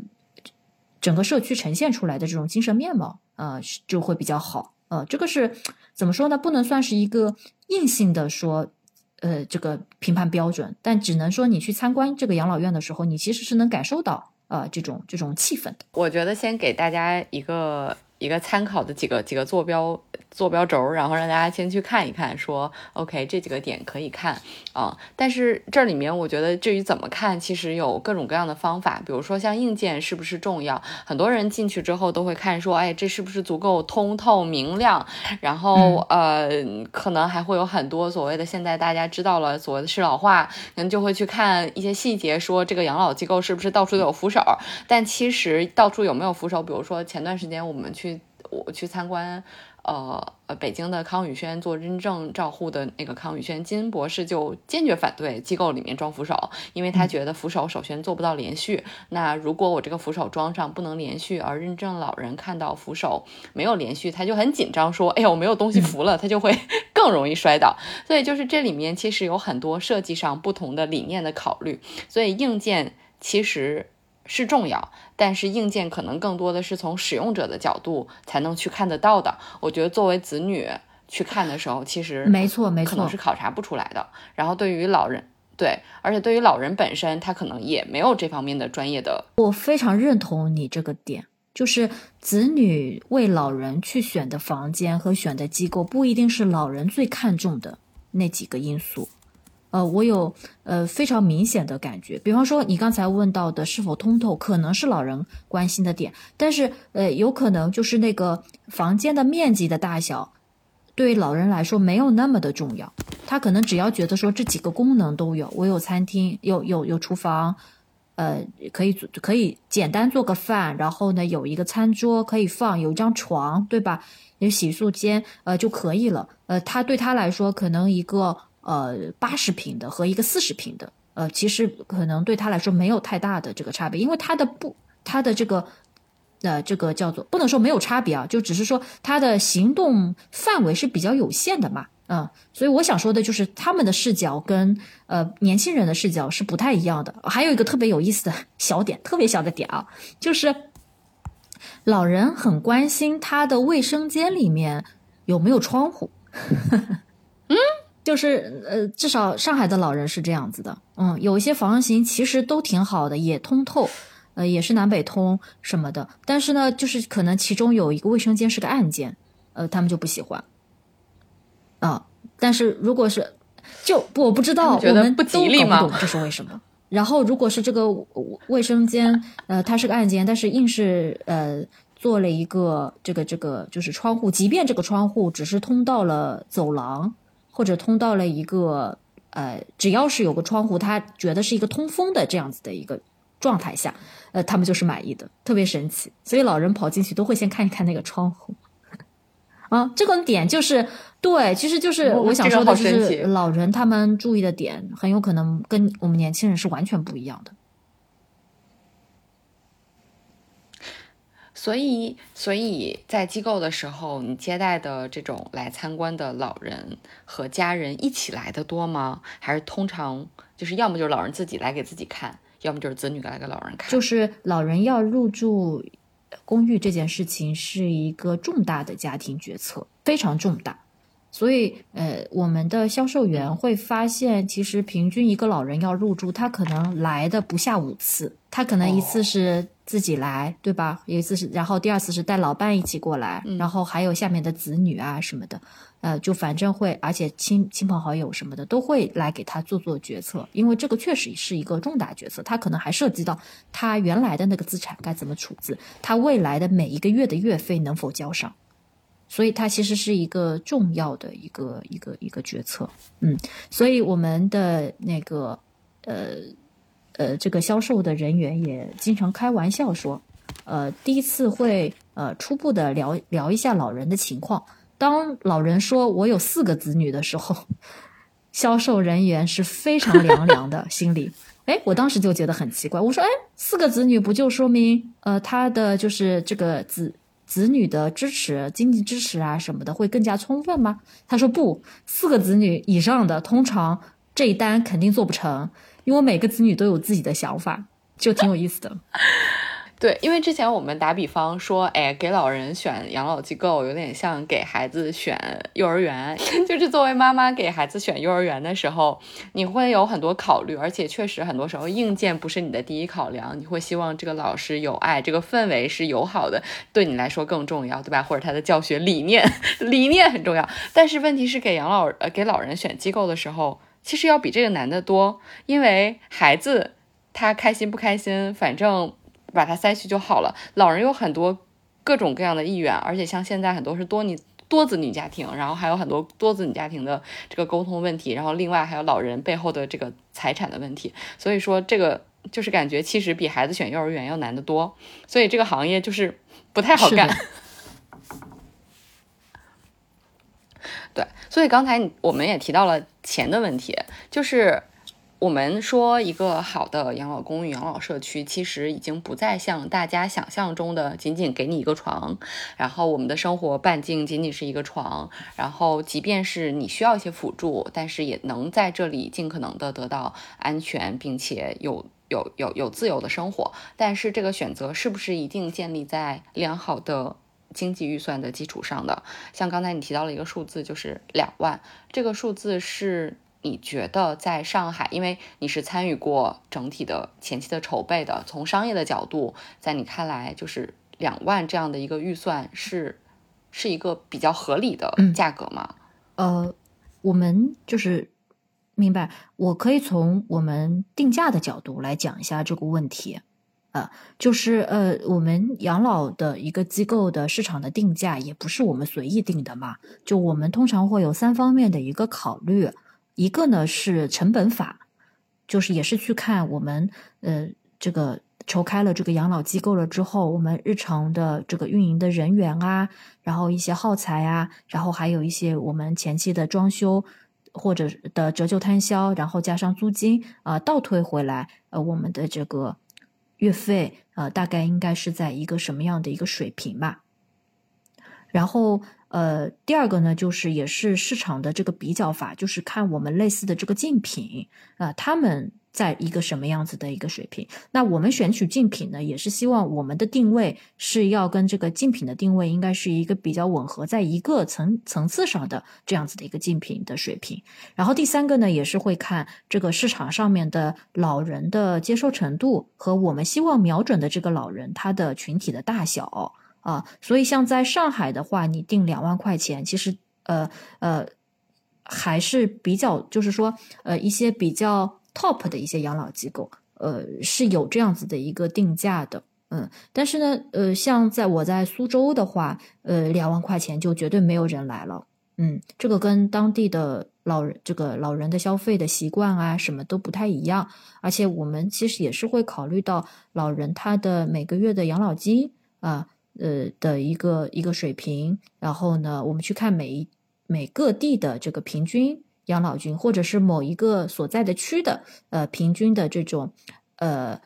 整个社区呈现出来的这种精神面貌啊，就会比较好。呃，这个是怎么说呢？不能算是一个硬性的说，呃，这个评判标准，但只能说你去参观这个养老院的时候，你其实是能感受到呃这种这种气氛的。我觉得先给大家一个。一个参考的几个几个坐标坐标轴，然后让大家先去看一看，说 OK 这几个点可以看啊。但是这里面我觉得至于怎么看，其实有各种各样的方法。比如说像硬件是不是重要，很多人进去之后都会看说，哎，这是不是足够通透明亮？然后呃，可能还会有很多所谓的现在大家知道了所谓的适老化，可能就会去看一些细节，说这个养老机构是不是到处都有扶手？但其实到处有没有扶手？比如说前段时间我们去。我去参观，呃呃，北京的康宇轩做认证照护的那个康宇轩金博士就坚决反对机构里面装扶手，因为他觉得扶手首先做不到连续。那如果我这个扶手装上不能连续，而认证老人看到扶手没有连续，他就很紧张，说：“哎呀，我没有东西扶了。”他就会更容易摔倒。所以就是这里面其实有很多设计上不同的理念的考虑，所以硬件其实。是重要，但是硬件可能更多的是从使用者的角度才能去看得到的。我觉得作为子女去看的时候，其实没错没错，可能是考察不出来的。然后对于老人，对，而且对于老人本身，他可能也没有这方面的专业的。我非常认同你这个点，就是子女为老人去选的房间和选的机构，不一定是老人最看重的那几个因素。呃，我有呃非常明显的感觉，比方说你刚才问到的是否通透，可能是老人关心的点，但是呃有可能就是那个房间的面积的大小，对于老人来说没有那么的重要，他可能只要觉得说这几个功能都有，我有餐厅，有有有厨房，呃可以做可以简单做个饭，然后呢有一个餐桌可以放，有一张床，对吧？有洗漱间，呃就可以了，呃他对他来说可能一个。呃，八十平的和一个四十平的，呃，其实可能对他来说没有太大的这个差别，因为他的不，他的这个，呃，这个叫做不能说没有差别啊，就只是说他的行动范围是比较有限的嘛，嗯，所以我想说的就是他们的视角跟呃年轻人的视角是不太一样的。还有一个特别有意思的小点，特别小的点啊，就是老人很关心他的卫生间里面有没有窗户。嗯。就是呃，至少上海的老人是这样子的，嗯，有一些房型其实都挺好的，也通透，呃，也是南北通什么的，但是呢，就是可能其中有一个卫生间是个暗间，呃，他们就不喜欢，啊，但是如果是就我不知道，我们不吉利吗？这是为什么？然后如果是这个卫生间，呃，它是个暗间，但是硬是呃做了一个这个这个就是窗户，即便这个窗户只是通到了走廊，或者通到了一个呃，只要是有个窗户，他觉得是一个通风的这样子的一个状态下，呃，他们就是满意的，特别神奇。所以老人跑进去都会先看一看那个窗户。啊，这个点就是对，其实就是我想说的是，老人他们注意的点很有可能跟我们年轻人是完全不一样的。所以，所以在机构的时候，你接待的这种来参观的老人和家人一起来的多吗？还是通常就是要么就是老人自己来给自己看，要么就是子女来给老人看？就是老人要入住。公寓这件事情是一个重大的家庭决策，非常重大，所以呃，我们的销售员会发现，其实平均一个老人要入住，他可能来的不下五次，他可能一次是自己来，对吧？一次是，然后第二次是带老伴一起过来，然后还有下面的子女啊什么的。呃，就反正会，而且亲亲朋好友什么的都会来给他做做决策，因为这个确实是一个重大决策，他可能还涉及到他原来的那个资产该怎么处置，他未来的每一个月的月费能否交上，所以它其实是一个重要的一个一个一个决策。嗯，所以我们的那个呃呃这个销售的人员也经常开玩笑说，呃，第一次会呃初步的聊聊一下老人的情况。当老人说我有四个子女的时候，销售人员是非常凉凉的心里。哎，我当时就觉得很奇怪，我说，哎，四个子女不就说明，呃，他的就是这个子子女的支持、经济支持啊什么的会更加充分吗？他说不，四个子女以上的，通常这一单肯定做不成，因为每个子女都有自己的想法，就挺有意思的。对，因为之前我们打比方说，哎，给老人选养老机构，有点像给孩子选幼儿园。就是作为妈妈给孩子选幼儿园的时候，你会有很多考虑，而且确实很多时候硬件不是你的第一考量，你会希望这个老师有爱，这个氛围是友好的，对你来说更重要，对吧？或者他的教学理念，理念很重要。但是问题是，给养老呃给老人选机构的时候，其实要比这个难得多，因为孩子他开心不开心，反正。把它塞去就好了。老人有很多各种各样的意愿，而且像现在很多是多你多子女家庭，然后还有很多多子女家庭的这个沟通问题，然后另外还有老人背后的这个财产的问题。所以说这个就是感觉其实比孩子选幼儿园要难得多。所以这个行业就是不太好干。对，所以刚才我们也提到了钱的问题，就是。我们说一个好的养老公寓、养老社区，其实已经不再像大家想象中的仅仅给你一个床，然后我们的生活半径仅仅是一个床，然后即便是你需要一些辅助，但是也能在这里尽可能的得到安全，并且有有有有自由的生活。但是这个选择是不是一定建立在良好的经济预算的基础上的？像刚才你提到了一个数字，就是两万，这个数字是。你觉得在上海，因为你是参与过整体的前期的筹备的，从商业的角度，在你看来，就是两万这样的一个预算是是一个比较合理的价格吗？呃，我们就是明白，我可以从我们定价的角度来讲一下这个问题。呃，就是呃，我们养老的一个机构的市场的定价也不是我们随意定的嘛，就我们通常会有三方面的一个考虑。一个呢是成本法，就是也是去看我们呃这个筹开了这个养老机构了之后，我们日常的这个运营的人员啊，然后一些耗材啊，然后还有一些我们前期的装修或者的折旧摊销，然后加上租金啊倒推回来，呃我们的这个月费呃大概应该是在一个什么样的一个水平吧，然后。呃，第二个呢，就是也是市场的这个比较法，就是看我们类似的这个竞品啊，他们在一个什么样子的一个水平。那我们选取竞品呢，也是希望我们的定位是要跟这个竞品的定位应该是一个比较吻合，在一个层层次上的这样子的一个竞品的水平。然后第三个呢，也是会看这个市场上面的老人的接受程度和我们希望瞄准的这个老人他的群体的大小。啊，所以像在上海的话，你定两万块钱，其实呃呃还是比较，就是说呃一些比较 top 的一些养老机构，呃是有这样子的一个定价的。嗯，但是呢，呃，像在我在苏州的话，呃，两万块钱就绝对没有人来了。嗯，这个跟当地的老人这个老人的消费的习惯啊，什么都不太一样。而且我们其实也是会考虑到老人他的每个月的养老金啊，呃的一个一个水平。然后呢，我们去看每一每个地的这个平均养老金，或者是某一个所在的区的呃平均的这种呃。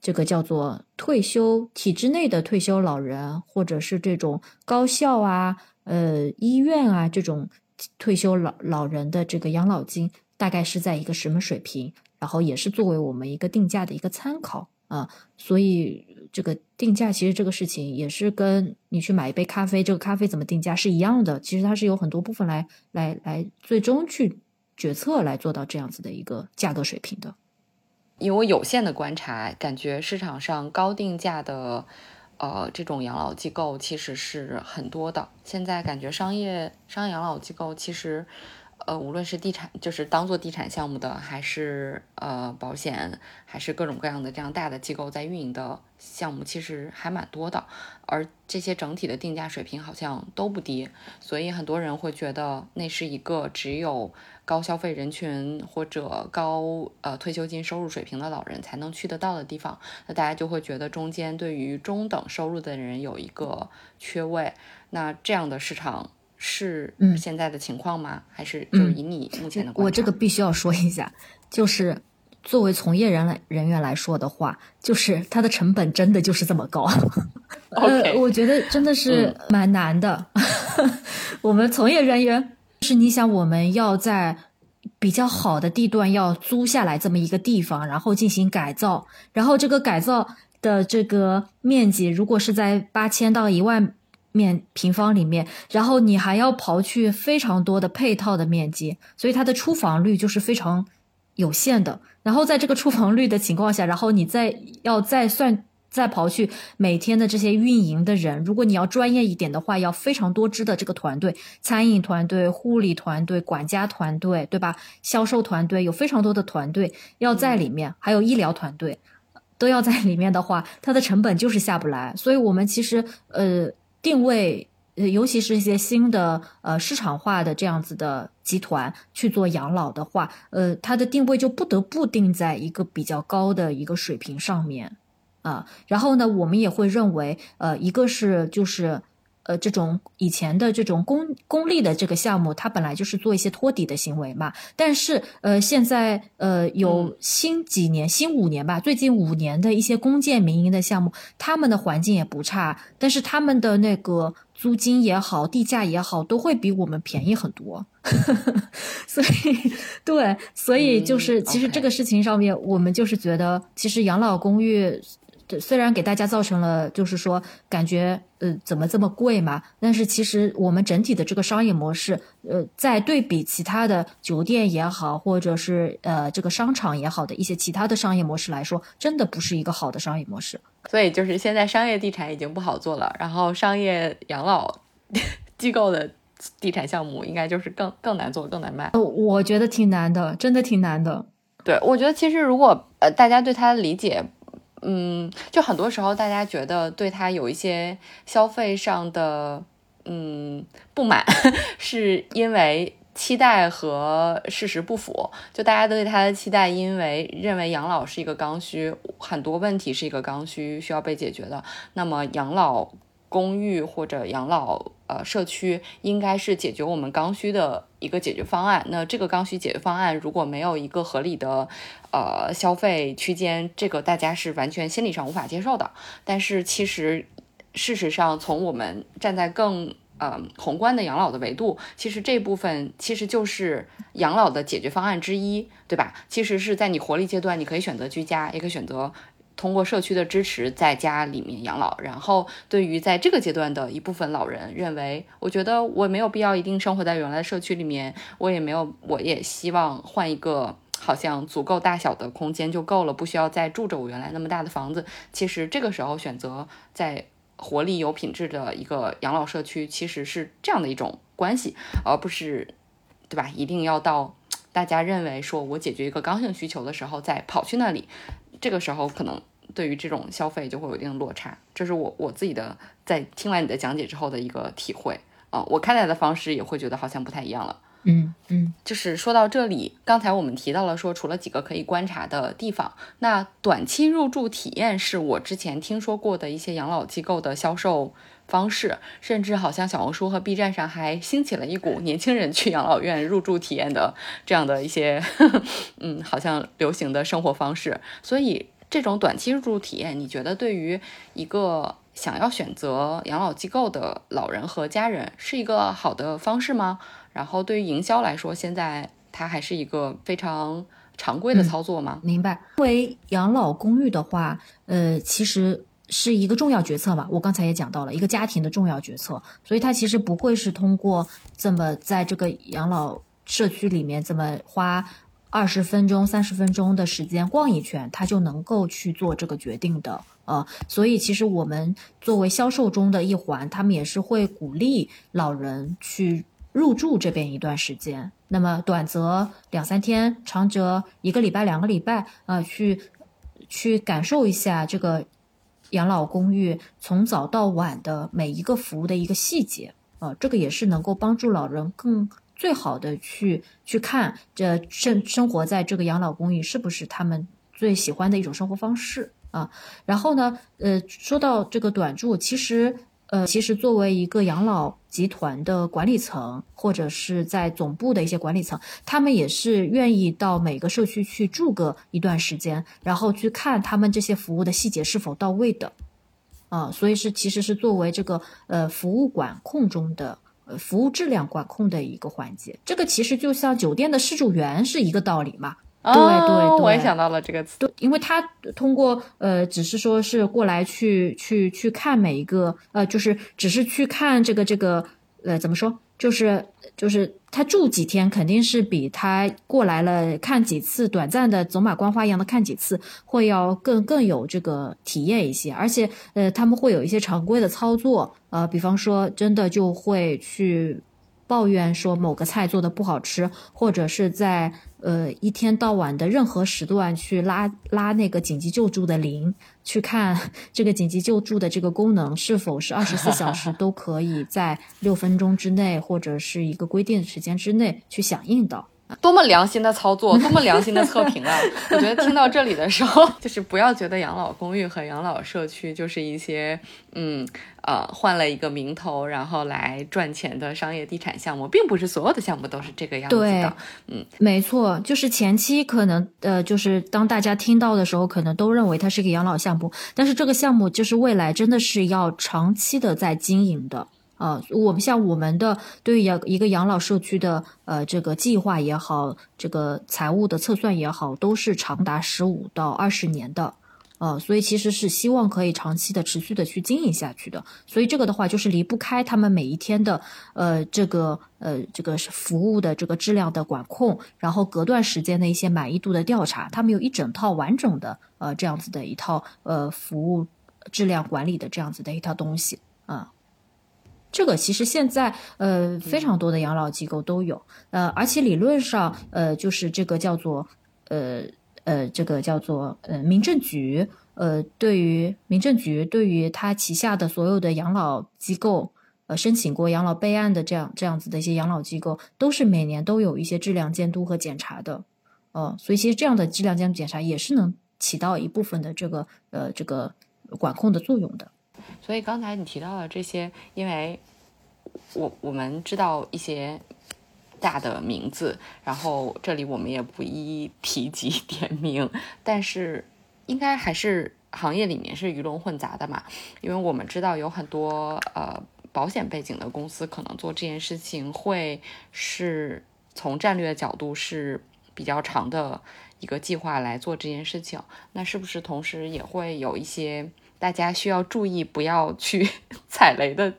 这个叫做退休体制内的退休老人，或者是这种高校啊、呃医院啊这种退休老老人的这个养老金，大概是在一个什么水平？然后也是作为我们一个定价的一个参考啊。所以这个定价其实这个事情也是跟你去买一杯咖啡，这个咖啡怎么定价是一样的。其实它是有很多部分来来来最终去决策来做到这样子的一个价格水平的。以我有限的观察，感觉市场上高定价的，呃，这种养老机构其实是很多的。现在感觉商业商业养老机构其实。呃，无论是地产，就是当做地产项目的，还是呃保险，还是各种各样的这样大的机构在运营的项目，其实还蛮多的。而这些整体的定价水平好像都不低，所以很多人会觉得那是一个只有高消费人群或者高呃退休金收入水平的老人才能去得到的地方。那大家就会觉得中间对于中等收入的人有一个缺位。那这样的市场。是嗯现在的情况吗？还是就是以你目前的观察？我这个必须要说一下，就是作为从业人人员来说的话，就是它的成本真的就是这么高。呃，我觉得真的是蛮难的。我们从业人员是你想，我们要在比较好的地段要租下来这么一个地方，然后进行改造，然后这个改造的这个面积，如果是在八千到一万。面平方里面，然后你还要刨去非常多的配套的面积，所以它的出房率就是非常有限的。然后在这个出房率的情况下，然后你再要再算再刨去每天的这些运营的人，如果你要专业一点的话，要非常多支的这个团队，餐饮团队、护理团队、管家团队，对吧？销售团队有非常多的团队要在里面，还有医疗团队都要在里面的话，它的成本就是下不来。所以我们其实呃。定位，呃，尤其是一些新的呃市场化的这样子的集团去做养老的话，呃，它的定位就不得不定在一个比较高的一个水平上面啊。然后呢，我们也会认为，呃，一个是就是。呃，这种以前的这种公公立的这个项目，它本来就是做一些托底的行为嘛。但是，呃，现在呃有新几年、新五年吧，最近五年的一些公建民营的项目，他们的环境也不差，但是他们的那个租金也好、地价也好，都会比我们便宜很多。所以，对，所以就是其实这个事情上面，我们就是觉得，其实养老公寓。虽然给大家造成了就是说感觉呃怎么这么贵嘛，但是其实我们整体的这个商业模式，呃，在对比其他的酒店也好，或者是呃这个商场也好的一些其他的商业模式来说，真的不是一个好的商业模式。所以就是现在商业地产已经不好做了，然后商业养老 机构的地产项目应该就是更更难做、更难卖。我觉得挺难的，真的挺难的。对，我觉得其实如果呃大家对它的理解。嗯，就很多时候大家觉得对他有一些消费上的嗯不满，是因为期待和事实不符。就大家都对他的期待，因为认为养老是一个刚需，很多问题是一个刚需，需要被解决的。那么养老。公寓或者养老呃社区应该是解决我们刚需的一个解决方案。那这个刚需解决方案如果没有一个合理的呃消费区间，这个大家是完全心理上无法接受的。但是其实事实上，从我们站在更呃宏观的养老的维度，其实这部分其实就是养老的解决方案之一，对吧？其实是在你活力阶段，你可以选择居家，也可以选择。通过社区的支持，在家里面养老。然后，对于在这个阶段的一部分老人，认为我觉得我没有必要一定生活在原来社区里面，我也没有，我也希望换一个好像足够大小的空间就够了，不需要再住着我原来那么大的房子。其实这个时候选择在活力有品质的一个养老社区，其实是这样的一种关系，而不是，对吧？一定要到大家认为说我解决一个刚性需求的时候再跑去那里。这个时候可能对于这种消费就会有一定落差，这是我我自己的在听完你的讲解之后的一个体会啊、我看待的方式也会觉得好像不太一样了。嗯嗯，就是说到这里，刚才我们提到了说，除了几个可以观察的地方，那短期入住体验是我之前听说过的一些养老机构的销售方式，甚至好像小红书和 B 站上还兴起了一股年轻人去养老院入住体验的这样的一些，嗯，好像流行的生活方式。所以这种短期入住体验，你觉得对于一个想要选择养老机构的老人和家人是一个好的方式吗？然后对于营销来说，现在它还是一个非常常规的操作吗？明白。因为养老公寓的话，呃，其实是一个重要决策嘛。我刚才也讲到了一个家庭的重要决策，所以他其实不会是通过这么在这个养老社区里面这么花二十分钟、三十分钟的时间逛一圈，他就能够去做这个决定的。呃，所以其实我们作为销售中的一环，他们也是会鼓励老人去入住这边一段时间。那么短则两三天，长则一个礼拜、两个礼拜，呃，去去感受一下这个养老公寓从早到晚的每一个服务的一个细节。啊，这个也是能够帮助老人更最好的去去看这生生活在这个养老公寓是不是他们最喜欢的一种生活方式啊。然后呢，呃，说到这个短住，其实呃，其实作为一个养老集团的管理层，或者是在总部的一些管理层，他们也是愿意到每个社区去住个一段时间，然后去看他们这些服务的细节是否到位的。啊，所以是其实是作为这个呃服务管控中的呃服务质量管控的一个环节，这个其实就像酒店的失主员是一个道理嘛。对对我也想到了这个词。对，因为他通过呃，只是说是过来去去去看每一个呃，就是只是去看这个这个呃，怎么说？就是就是他住几天，肯定是比他过来了看几次短暂的走马观花一样的看几次，会要更更有这个体验一些。而且呃，他们会有一些常规的操作，呃，比方说真的就会去抱怨说某个菜做的不好吃，或者是在呃一天到晚的任何时段去拉拉那个紧急救助的铃，去看 这个紧急救助的这个功能是否是二十四小时 都可以在六分钟之内，或者是一个规定的时间之内去响应的。多么良心的操作，多么良心的测评啊！我觉得听到这里的时候，就是不要觉得养老公寓和养老社区就是一些嗯呃换了一个名头然后来赚钱的商业地产项目，并不是所有的项目都是这个样子对的。嗯，没错，就是前期可能呃，就是当大家听到的时候，可能都认为它是一个养老项目，但是这个项目就是未来真的是要长期的在经营的。呃，我们像我们的对于养一个养老社区的呃这个计划也好，这个财务的测算也好，都是长达十五到二十年的。呃，所以其实是希望可以长期的、持续的去经营下去的。所以这个的话，就是离不开他们每一天的呃这个呃这个服务的这个质量的管控，然后隔段时间的一些满意度的调查，他们有一整套完整的呃这样子的一套呃服务质量管理的这样子的一套东西啊。这个其实现在呃非常多的养老机构都有，呃，而且理论上呃就是这个叫做呃呃这个叫做呃民政局呃对于民政局对于他旗下的所有的养老机构呃申请过养老备案的这样这样子的一些养老机构，都是每年都有一些质量监督和检查的，呃，所以其实这样的质量监督检查也是能起到一部分的这个呃这个管控的作用的。所以刚才你提到了这些，因为我我们知道一些大的名字，然后这里我们也不一一提及点名，但是应该还是行业里面是鱼龙混杂的嘛，因为我们知道有很多呃保险背景的公司可能做这件事情会是从战略角度是比较长的一个计划来做这件事情，那是不是同时也会有一些？大家需要注意不要去 踩雷的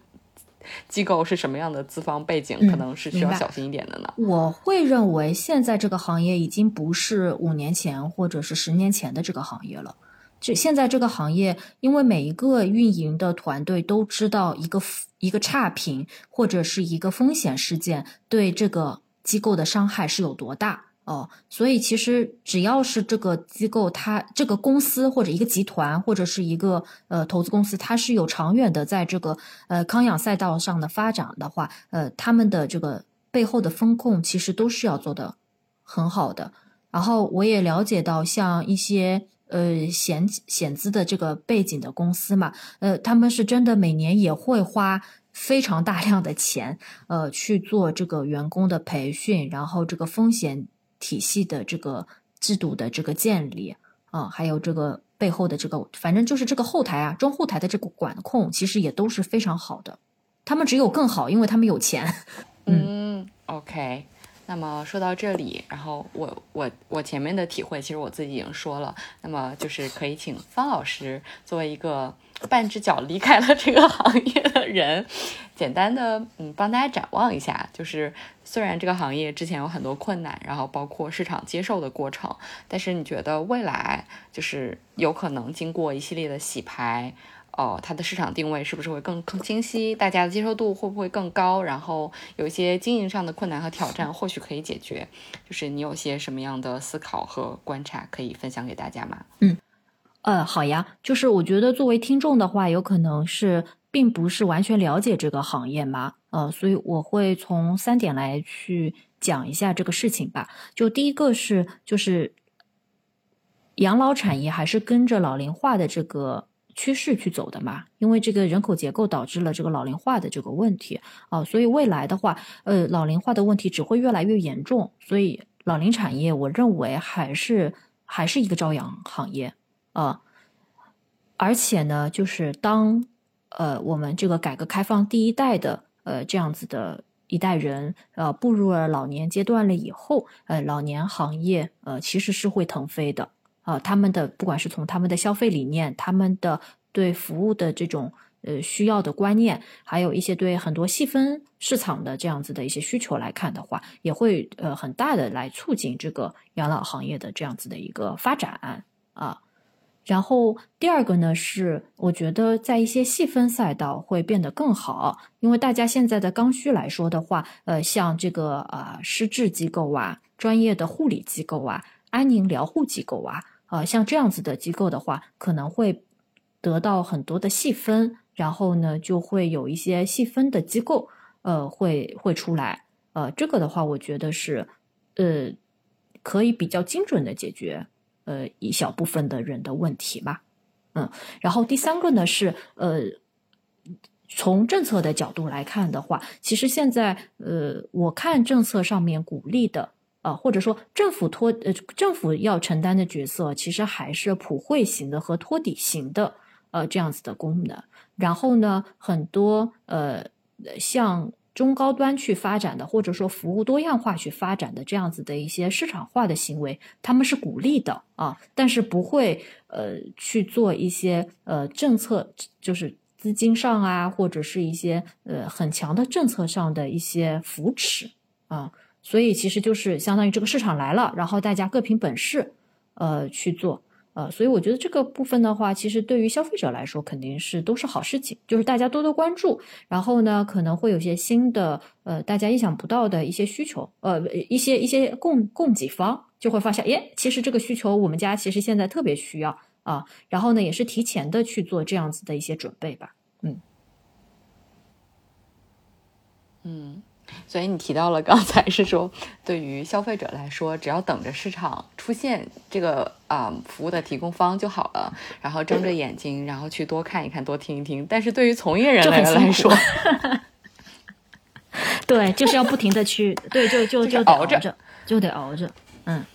机构是什么样的资方背景，嗯可能是需要小心一点的呢？我会认为现在这个行业已经不是五年前或者是十年前的这个行业了。就现在这个行业，因为每一个运营的团队都知道一个一个差评或者是一个风险事件对这个机构的伤害是有多大哦，所以其实只要是这个机构，它这个公司或者一个集团或者是一个呃投资公司，它是有长远的在这个呃康养赛道上的发展的话，呃，他们的这个背后的风控其实都是要做的很好的。然后我也了解到，像一些呃险险资的这个背景的公司嘛，呃，他们是真的每年也会花。非常大量的钱，呃，去做这个员工的培训，然后这个风险体系的这个制度的这个建立，啊，还有这个背后的这个，反正就是这个后台啊，中后台的这个管控，其实也都是非常好的。他们只有更好，因为他们有钱。嗯，OK。那么说到这里，然后我我我前面的体会，其实我自己已经说了。那么就是可以请方老师作为一个。半只脚离开了这个行业的人，简单的嗯帮大家展望一下，就是虽然这个行业之前有很多困难，然后包括市场接受的过程，但是你觉得未来就是有可能经过一系列的洗牌，哦，它的市场定位是不是会更更清晰？大家的接受度会不会更高？然后有一些经营上的困难和挑战，或许可以解决。就是你有些什么样的思考和观察可以分享给大家吗？嗯。呃，好呀，就是我觉得作为听众的话，有可能是并不是完全了解这个行业嘛，呃，所以我会从三点来去讲一下这个事情吧。就第一个是，就是养老产业还是跟着老龄化的这个趋势去走的嘛，因为这个人口结构导致了这个老龄化的这个问题啊，所以未来的话，呃，老龄化的问题只会越来越严重，所以老龄产业，我认为还是还是一个朝阳行业。啊，而且呢，就是当呃我们这个改革开放第一代的呃这样子的一代人呃步入了老年阶段了以后，呃老年行业呃其实是会腾飞的啊，他们的不管是从他们的消费理念，他们的对服务的这种呃需要的观念，还有一些对很多细分市场的这样子的一些需求来看的话，也会呃很大的来促进这个养老行业的这样子的一个发展啊。然后第二个呢是，我觉得在一些细分赛道会变得更好，因为大家现在的刚需来说的话，呃，像这个呃失智机构啊、专业的护理机构啊、安宁疗护机构啊，呃，像这样子的机构的话，可能会得到很多的细分，然后呢，就会有一些细分的机构，呃，会会出来，呃，这个的话，我觉得是，呃，可以比较精准的解决。呃，一小部分的人的问题吧，嗯，然后第三个呢是，呃，从政策的角度来看的话，其实现在，呃，我看政策上面鼓励的，啊，或者说政府托，呃，政府要承担的角色，其实还是普惠型的和托底型的，呃，这样子的功能。然后呢，很多，呃，像。中高端去发展的，或者说服务多样化去发展的这样子的一些市场化的行为，他们是鼓励的啊，但是不会呃去做一些呃政策，就是资金上啊，或者是一些呃很强的政策上的一些扶持啊，所以其实就是相当于这个市场来了，然后大家各凭本事呃去做。呃，所以我觉得这个部分的话，其实对于消费者来说肯定是都是好事情，就是大家多多关注，然后呢，可能会有些新的呃大家意想不到的一些需求，呃一些一些供供给方就会发现，耶，其实这个需求我们家其实现在特别需要啊，然后呢也是提前的去做这样子的一些准备吧，嗯嗯。所以你提到了刚才是说，对于消费者来说，只要等着市场出现这个啊服务的提供方就好了，然后睁着眼睛，然后去多看一看，多听一听。但是对于从业人员来说，对，就是要不停的去，对，就就就 熬着，就得熬着，嗯。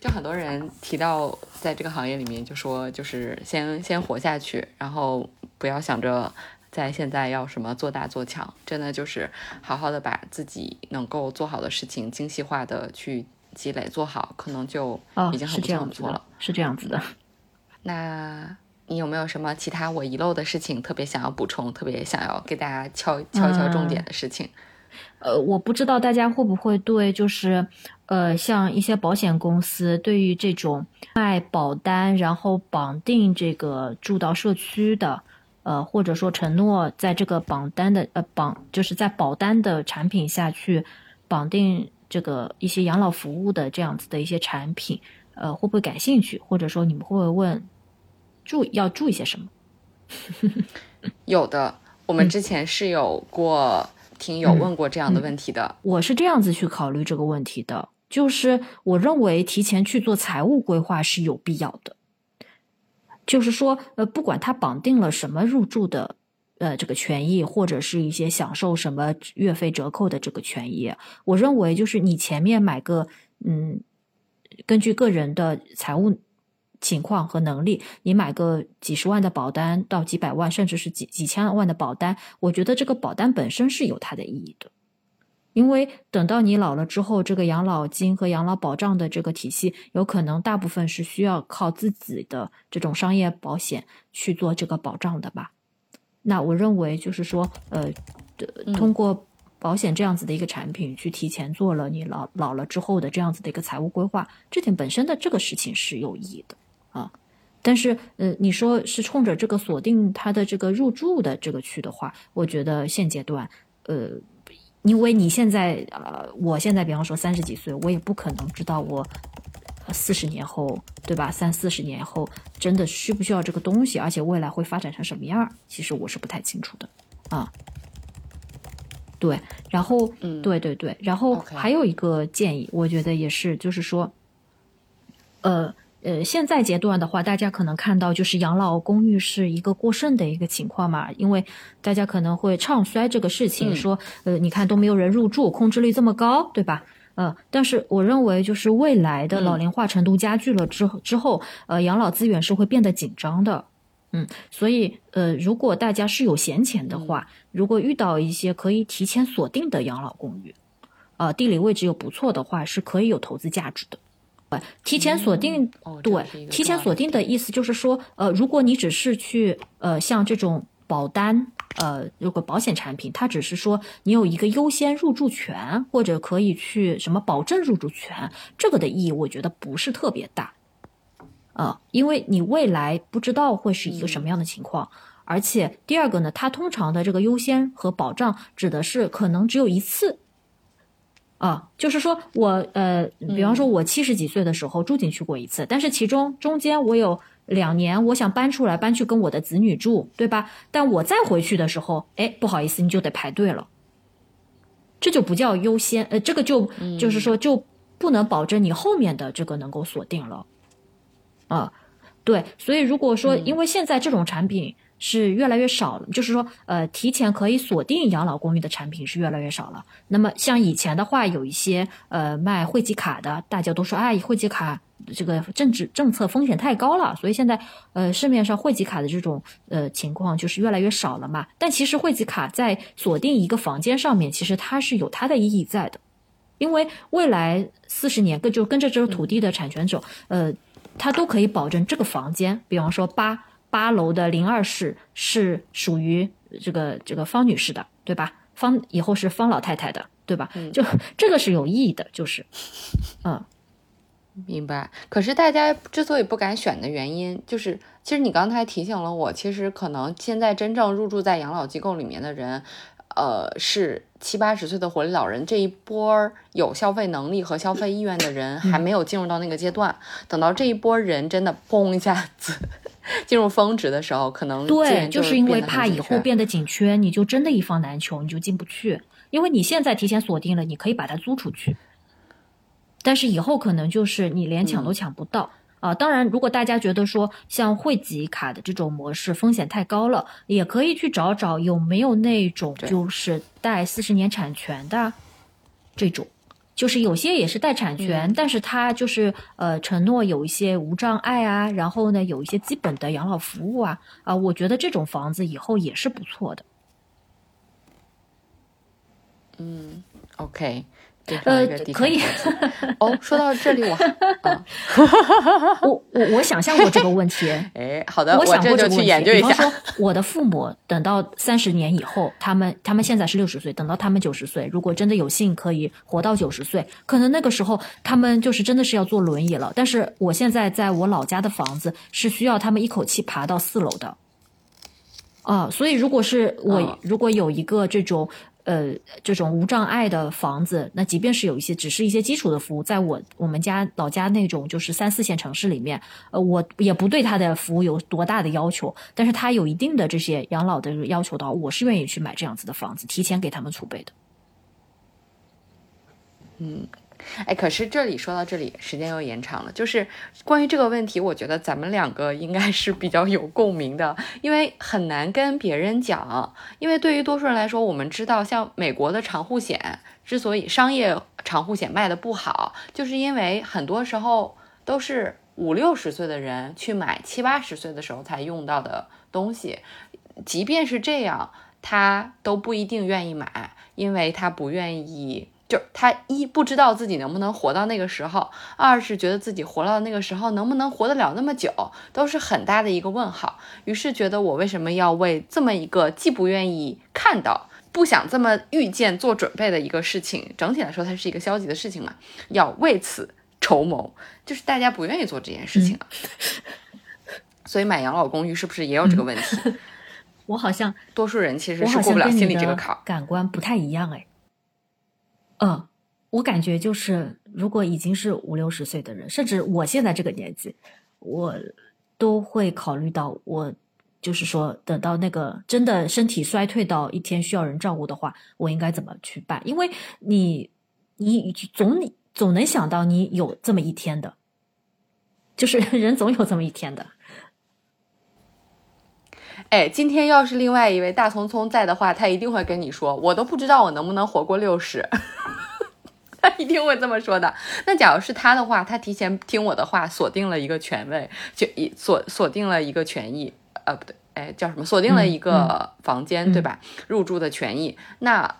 就很多人提到在这个行业里面，就说就是先先活下去，然后不要想着。在现在要什么做大做强，真的就是好好的把自己能够做好的事情精细化的去积累做好，可能就已经很不错了。是这样子的。那你有没有什么其他我遗漏的事情，特别想要补充，特别想要给大家敲敲一敲重点的事情？呃，我不知道大家会不会对，就是呃，像一些保险公司对于这种卖保单，然后绑定这个住到社区的。呃，或者说承诺在这个榜单的呃榜，就是在保单的产品下去绑定这个一些养老服务的这样子的一些产品，呃，会不会感兴趣？或者说你们会不会问注要注意些什么？有的，我们之前是有过听友问过这样的问题的。我是这样子去考虑这个问题的，就是我认为提前去做财务规划是有必要的。就是说，呃，不管他绑定了什么入住的，呃，这个权益，或者是一些享受什么月费折扣的这个权益，我认为就是你前面买个，嗯，根据个人的财务情况和能力，你买个几十万的保单到几百万，甚至是几几千万的保单，我觉得这个保单本身是有它的意义的。因为等到你老了之后，这个养老金和养老保障的这个体系，有可能大部分是需要靠自己的这种商业保险去做这个保障的吧？那我认为就是说，呃，通过保险这样子的一个产品去提前做了你老老了之后的这样子的一个财务规划，这点本身的这个事情是有意义的啊。但是，呃，你说是冲着这个锁定它的这个入住的这个去的话，我觉得现阶段，呃。因为你现在，呃，我现在比方说三十几岁，我也不可能知道我四十年后，对吧？三四十年后真的需不需要这个东西，而且未来会发展成什么样？其实我是不太清楚的啊。对，然后，嗯，对对对，然后还有一个建议，我觉得也是，就是说，呃。呃，现在阶段的话，大家可能看到就是养老公寓是一个过剩的一个情况嘛，因为大家可能会唱衰这个事情，说呃，你看都没有人入住，空置率这么高，对吧？呃，但是我认为就是未来的老龄化程度加剧了之之后，呃，养老资源是会变得紧张的，嗯，所以呃，如果大家是有闲钱的话，如果遇到一些可以提前锁定的养老公寓，呃，地理位置又不错的话，是可以有投资价值的。提前锁定，对，提前锁定的意思就是说，呃，如果你只是去，呃，像这种保单，呃，如果保险产品，它只是说你有一个优先入住权，或者可以去什么保证入住权，这个的意义我觉得不是特别大，啊，因为你未来不知道会是一个什么样的情况，而且第二个呢，它通常的这个优先和保障指的是可能只有一次。啊，就是说我呃，比方说，我七十几岁的时候住进去过一次，但是其中中间我有两年，我想搬出来，搬去跟我的子女住，对吧？但我再回去的时候，哎，不好意思，你就得排队了，这就不叫优先，呃，这个就就是说就不能保证你后面的这个能够锁定了，啊，对，所以如果说因为现在这种产品。是越来越少了，就是说，呃，提前可以锁定养老公寓的产品是越来越少了。那么像以前的话，有一些呃卖汇集卡的，大家都说，哎，汇集卡这个政治政策风险太高了，所以现在呃市面上汇集卡的这种呃情况就是越来越少了嘛。但其实汇集卡在锁定一个房间上面，其实它是有它的意义在的，因为未来四十年跟就跟着这个土地的产权者，呃，他都可以保证这个房间，比方说八。八楼的零二室是属于这个这个方女士的，对吧？方以后是方老太太的，对吧？就这个是有意义的，就是，嗯，明白。可是大家之所以不敢选的原因，就是其实你刚才提醒了我，其实可能现在真正入住在养老机构里面的人，呃，是七八十岁的活力老人这一波有消费能力和消费意愿的人还没有进入到那个阶段，等到这一波人真的嘣一下子。进入峰值的时候，可能对，就是因为怕以后变得紧缺，你就真的一房难求，你就进不去。因为你现在提前锁定了，你可以把它租出去，但是以后可能就是你连抢都抢不到啊。当然，如果大家觉得说像汇集卡的这种模式风险太高了，也可以去找找有没有那种就是带四十年产权的这种。就是有些也是带产权，但是他就是呃承诺有一些无障碍啊，然后呢有一些基本的养老服务啊啊，我觉得这种房子以后也是不错的。嗯，OK。呃，可以。哦，说到这里，我我我我想象过这个问题。哎，好的，我想过这个问题。比方说，我的父母等到三十年以后，他们他们现在是六十岁，等到他们九十岁，如果真的有幸可以活到九十岁，可能那个时候他们就是真的是要坐轮椅了。但是我现在在我老家的房子是需要他们一口气爬到四楼的。啊，所以如果是我如果有一个这种呃，这种无障碍的房子，那即便是有一些，只是一些基础的服务，在我我们家老家那种就是三四线城市里面，呃，我也不对他的服务有多大的要求，但是他有一定的这些养老的要求的话，我是愿意去买这样子的房子，提前给他们储备的。嗯。哎，可是这里说到这里，时间又延长了。就是关于这个问题，我觉得咱们两个应该是比较有共鸣的，因为很难跟别人讲。因为对于多数人来说，我们知道，像美国的长护险之所以商业长护险卖的不好，就是因为很多时候都是五六十岁的人去买七八十岁的时候才用到的东西，即便是这样，他都不一定愿意买，因为他不愿意。就他一不知道自己能不能活到那个时候，二是觉得自己活到那个时候能不能活得了那么久，都是很大的一个问号。于是觉得我为什么要为这么一个既不愿意看到、不想这么预见做准备的一个事情，整体来说它是一个消极的事情嘛？要为此筹谋，就是大家不愿意做这件事情了。所以买养老公寓是不是也有这个问题？我好像多数人其实是过不了心里这个坎，感官不太一样哎。嗯，我感觉就是，如果已经是五六十岁的人，甚至我现在这个年纪，我都会考虑到，我就是说，等到那个真的身体衰退到一天需要人照顾的话，我应该怎么去办？因为你，你总总能想到你有这么一天的，就是 人总有这么一天的。哎，今天要是另外一位大聪聪在的话，他一定会跟你说，我都不知道我能不能活过六十。他一定会这么说的。那假如是他的话，他提前听我的话，锁定了一个权位，就一锁锁定了一个权益，呃，不对，哎，叫什么？锁定了一个房间，对吧？入住的权益。那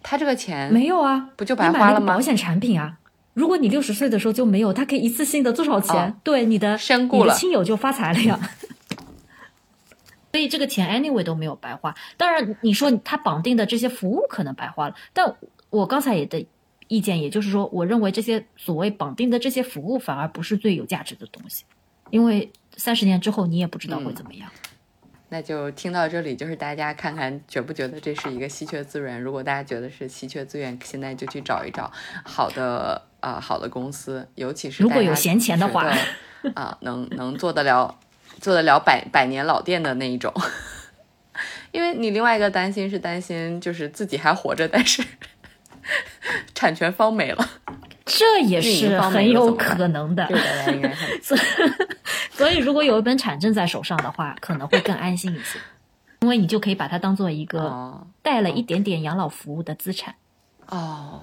他这个钱没有啊？不就白花了吗？保险产品啊，如果你六十岁的时候就没有，他可以一次性的多少钱？对，你的身故了，亲友就发财了呀。所以这个钱 anyway 都没有白花。当然，你说他绑定的这些服务可能白花了，但我刚才也的。意见，也就是说，我认为这些所谓绑定的这些服务反而不是最有价值的东西，因为三十年之后你也不知道会怎么样。那就听到这里，就是大家看看觉不觉得这是一个稀缺资源？如果大家觉得是稀缺资源，现在就去找一找好的啊好的公司，尤其是如果有闲钱的话啊，能能做得了做得了百百年老店的那一种。因为你另外一个担心是担心就是自己还活着，但是。产权方没了，这也是很有可能的。对的，应该所，所以如果有一本产证在手上的话，可能会更安心一些，因为你就可以把它当做一个带了一点点养老服务的资产。哦，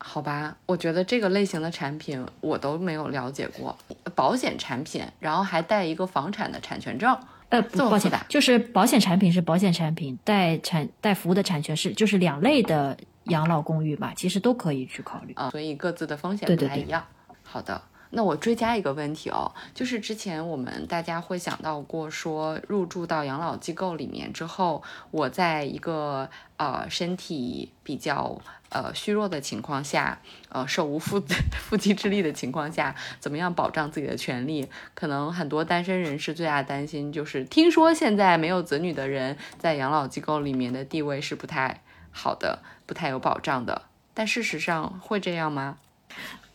好吧，我觉得这个类型的产品我都没有了解过，保险产品，然后还带一个房产的产权证。呃，不抱歉，就是保险产品是保险产品，带产带服务的产权是就是两类的。养老公寓吧，其实都可以去考虑啊，所以各自的风险不太一样。好的，那我追加一个问题哦，就是之前我们大家会想到过说，入住到养老机构里面之后，我在一个呃身体比较呃虚弱的情况下，呃手无缚 缚鸡之力的情况下，怎么样保障自己的权利？可能很多单身人士最大的担心就是，听说现在没有子女的人在养老机构里面的地位是不太。好的，不太有保障的，但事实上会这样吗？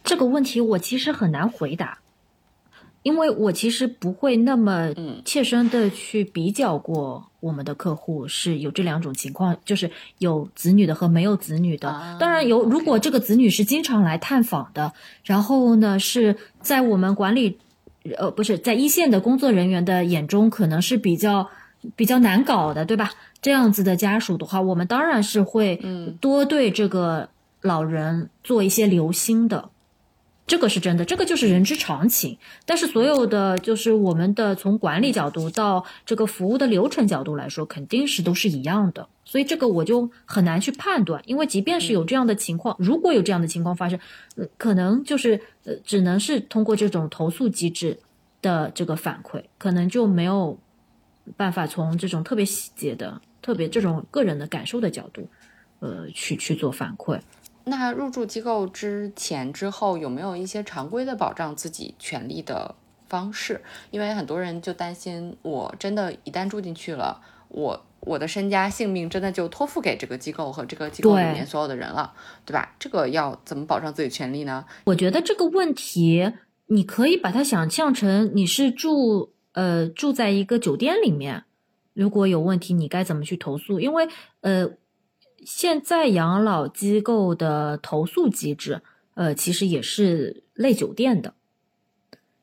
这个问题我其实很难回答，因为我其实不会那么切身的去比较过我们的客户是有这两种情况，就是有子女的和没有子女的。当然有，如果这个子女是经常来探访的，然后呢是在我们管理，呃，不是在一线的工作人员的眼中，可能是比较比较难搞的，对吧？这样子的家属的话，我们当然是会多对这个老人做一些留心的，这个是真的，这个就是人之常情。但是所有的就是我们的从管理角度到这个服务的流程角度来说，肯定是都是一样的。所以这个我就很难去判断，因为即便是有这样的情况，如果有这样的情况发生，可能就是呃，只能是通过这种投诉机制的这个反馈，可能就没有办法从这种特别细节的。特别这种个人的感受的角度，呃，去去做反馈。那入住机构之前之后有没有一些常规的保障自己权利的方式？因为很多人就担心，我真的一旦住进去了，我我的身家性命真的就托付给这个机构和这个机构里面所有的人了，对吧？这个要怎么保障自己权利呢？我觉得这个问题，你可以把它想象成你是住呃住在一个酒店里面，如果有问题，你该怎么去投诉？因为呃，现在养老机构的投诉机制，呃，其实也是类酒店的，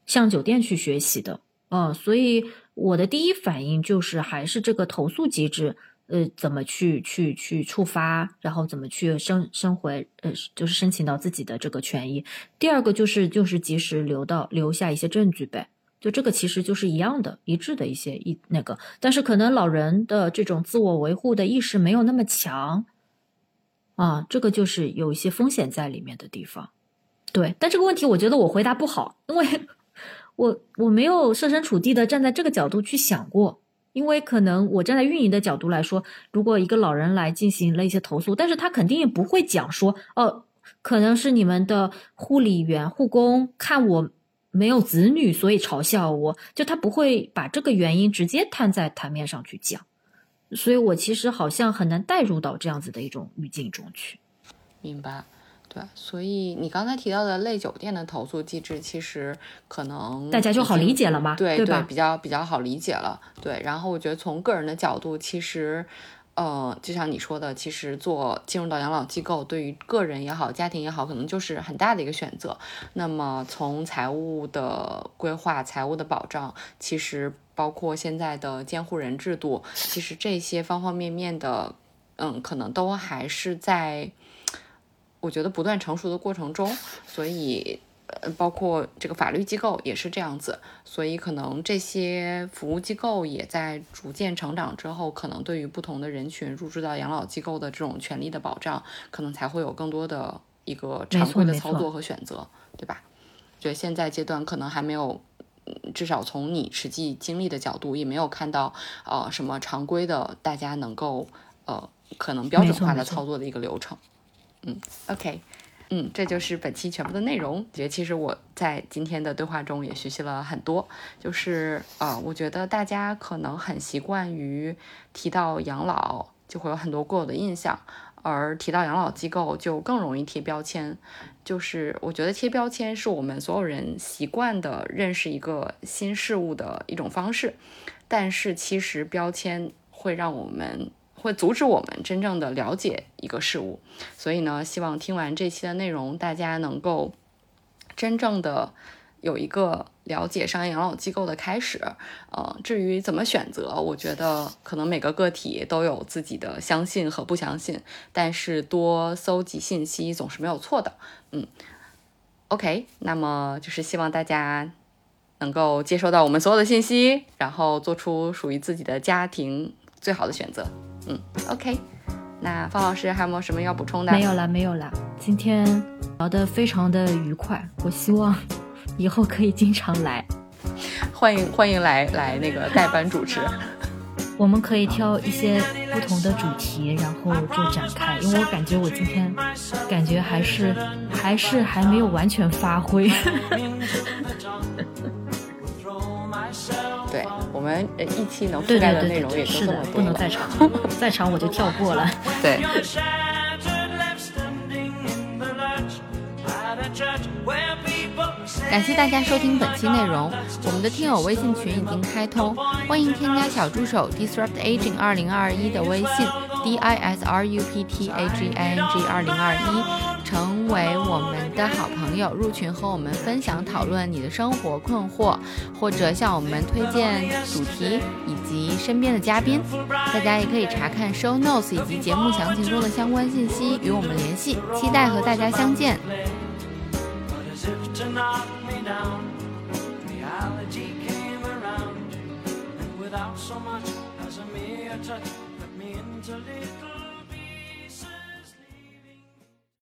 向酒店去学习的，嗯，所以。我的第一反应就是还是这个投诉机制，呃，怎么去去去触发，然后怎么去申申回，呃，就是申请到自己的这个权益。第二个就是就是及时留到留下一些证据呗，就这个其实就是一样的，一致的一些一那个，但是可能老人的这种自我维护的意识没有那么强，啊，这个就是有一些风险在里面的地方。对，但这个问题我觉得我回答不好，因为。我我没有设身处地的站在这个角度去想过，因为可能我站在运营的角度来说，如果一个老人来进行了一些投诉，但是他肯定也不会讲说，哦，可能是你们的护理员、护工看我没有子女，所以嘲笑我，就他不会把这个原因直接摊在台面上去讲，所以我其实好像很难带入到这样子的一种语境中去，明白。对，所以你刚才提到的类酒店的投诉机制，其实可能大家就好理解了吗？对对，比较比较好理解了。对，然后我觉得从个人的角度，其实，呃，就像你说的，其实做进入到养老机构，对于个人也好，家庭也好，可能就是很大的一个选择。那么从财务的规划、财务的保障，其实包括现在的监护人制度，其实这些方方面面的，嗯，可能都还是在。我觉得不断成熟的过程中，所以呃，包括这个法律机构也是这样子，所以可能这些服务机构也在逐渐成长之后，可能对于不同的人群入住到养老机构的这种权利的保障，可能才会有更多的一个常规的操作和选择，对吧？觉得现在阶段可能还没有，至少从你实际经历的角度，也没有看到呃什么常规的大家能够呃可能标准化的操作的一个流程。嗯，OK，嗯，这就是本期全部的内容。觉得其实我在今天的对话中也学习了很多，就是呃，我觉得大家可能很习惯于提到养老就会有很多固有的印象，而提到养老机构就更容易贴标签。就是我觉得贴标签是我们所有人习惯的认识一个新事物的一种方式，但是其实标签会让我们。会阻止我们真正的了解一个事物，所以呢，希望听完这期的内容，大家能够真正的有一个了解商业养老机构的开始。呃，至于怎么选择，我觉得可能每个个体都有自己的相信和不相信，但是多搜集信息总是没有错的。嗯，OK，那么就是希望大家能够接收到我们所有的信息，然后做出属于自己的家庭最好的选择。嗯，OK，那方老师还有没有什么要补充的？没有了，没有了。今天聊得非常的愉快，我希望 以后可以经常来。欢迎欢迎来来那个代班主持。我们可以挑一些不同的主题，然后就展开。因为我感觉我今天感觉还是还是还没有完全发挥。对我们一期能覆盖的内容也是的，不能再 长，再长我就跳过了。对。感谢大家收听本期内容，我们的听友微信群已经开通，欢迎添加小助手 disrupt aging 二零二一的微信 d i s r u p t a g i n g 二零二一，成为我们的好朋友，入群和我们分享讨论你的生活困惑，或者向我们推荐主题以及身边的嘉宾。大家也可以查看 show notes 以及节目详情中的相关信息与我们联系，期待和大家相见。Down. Reality came around, and without so much as a mere touch,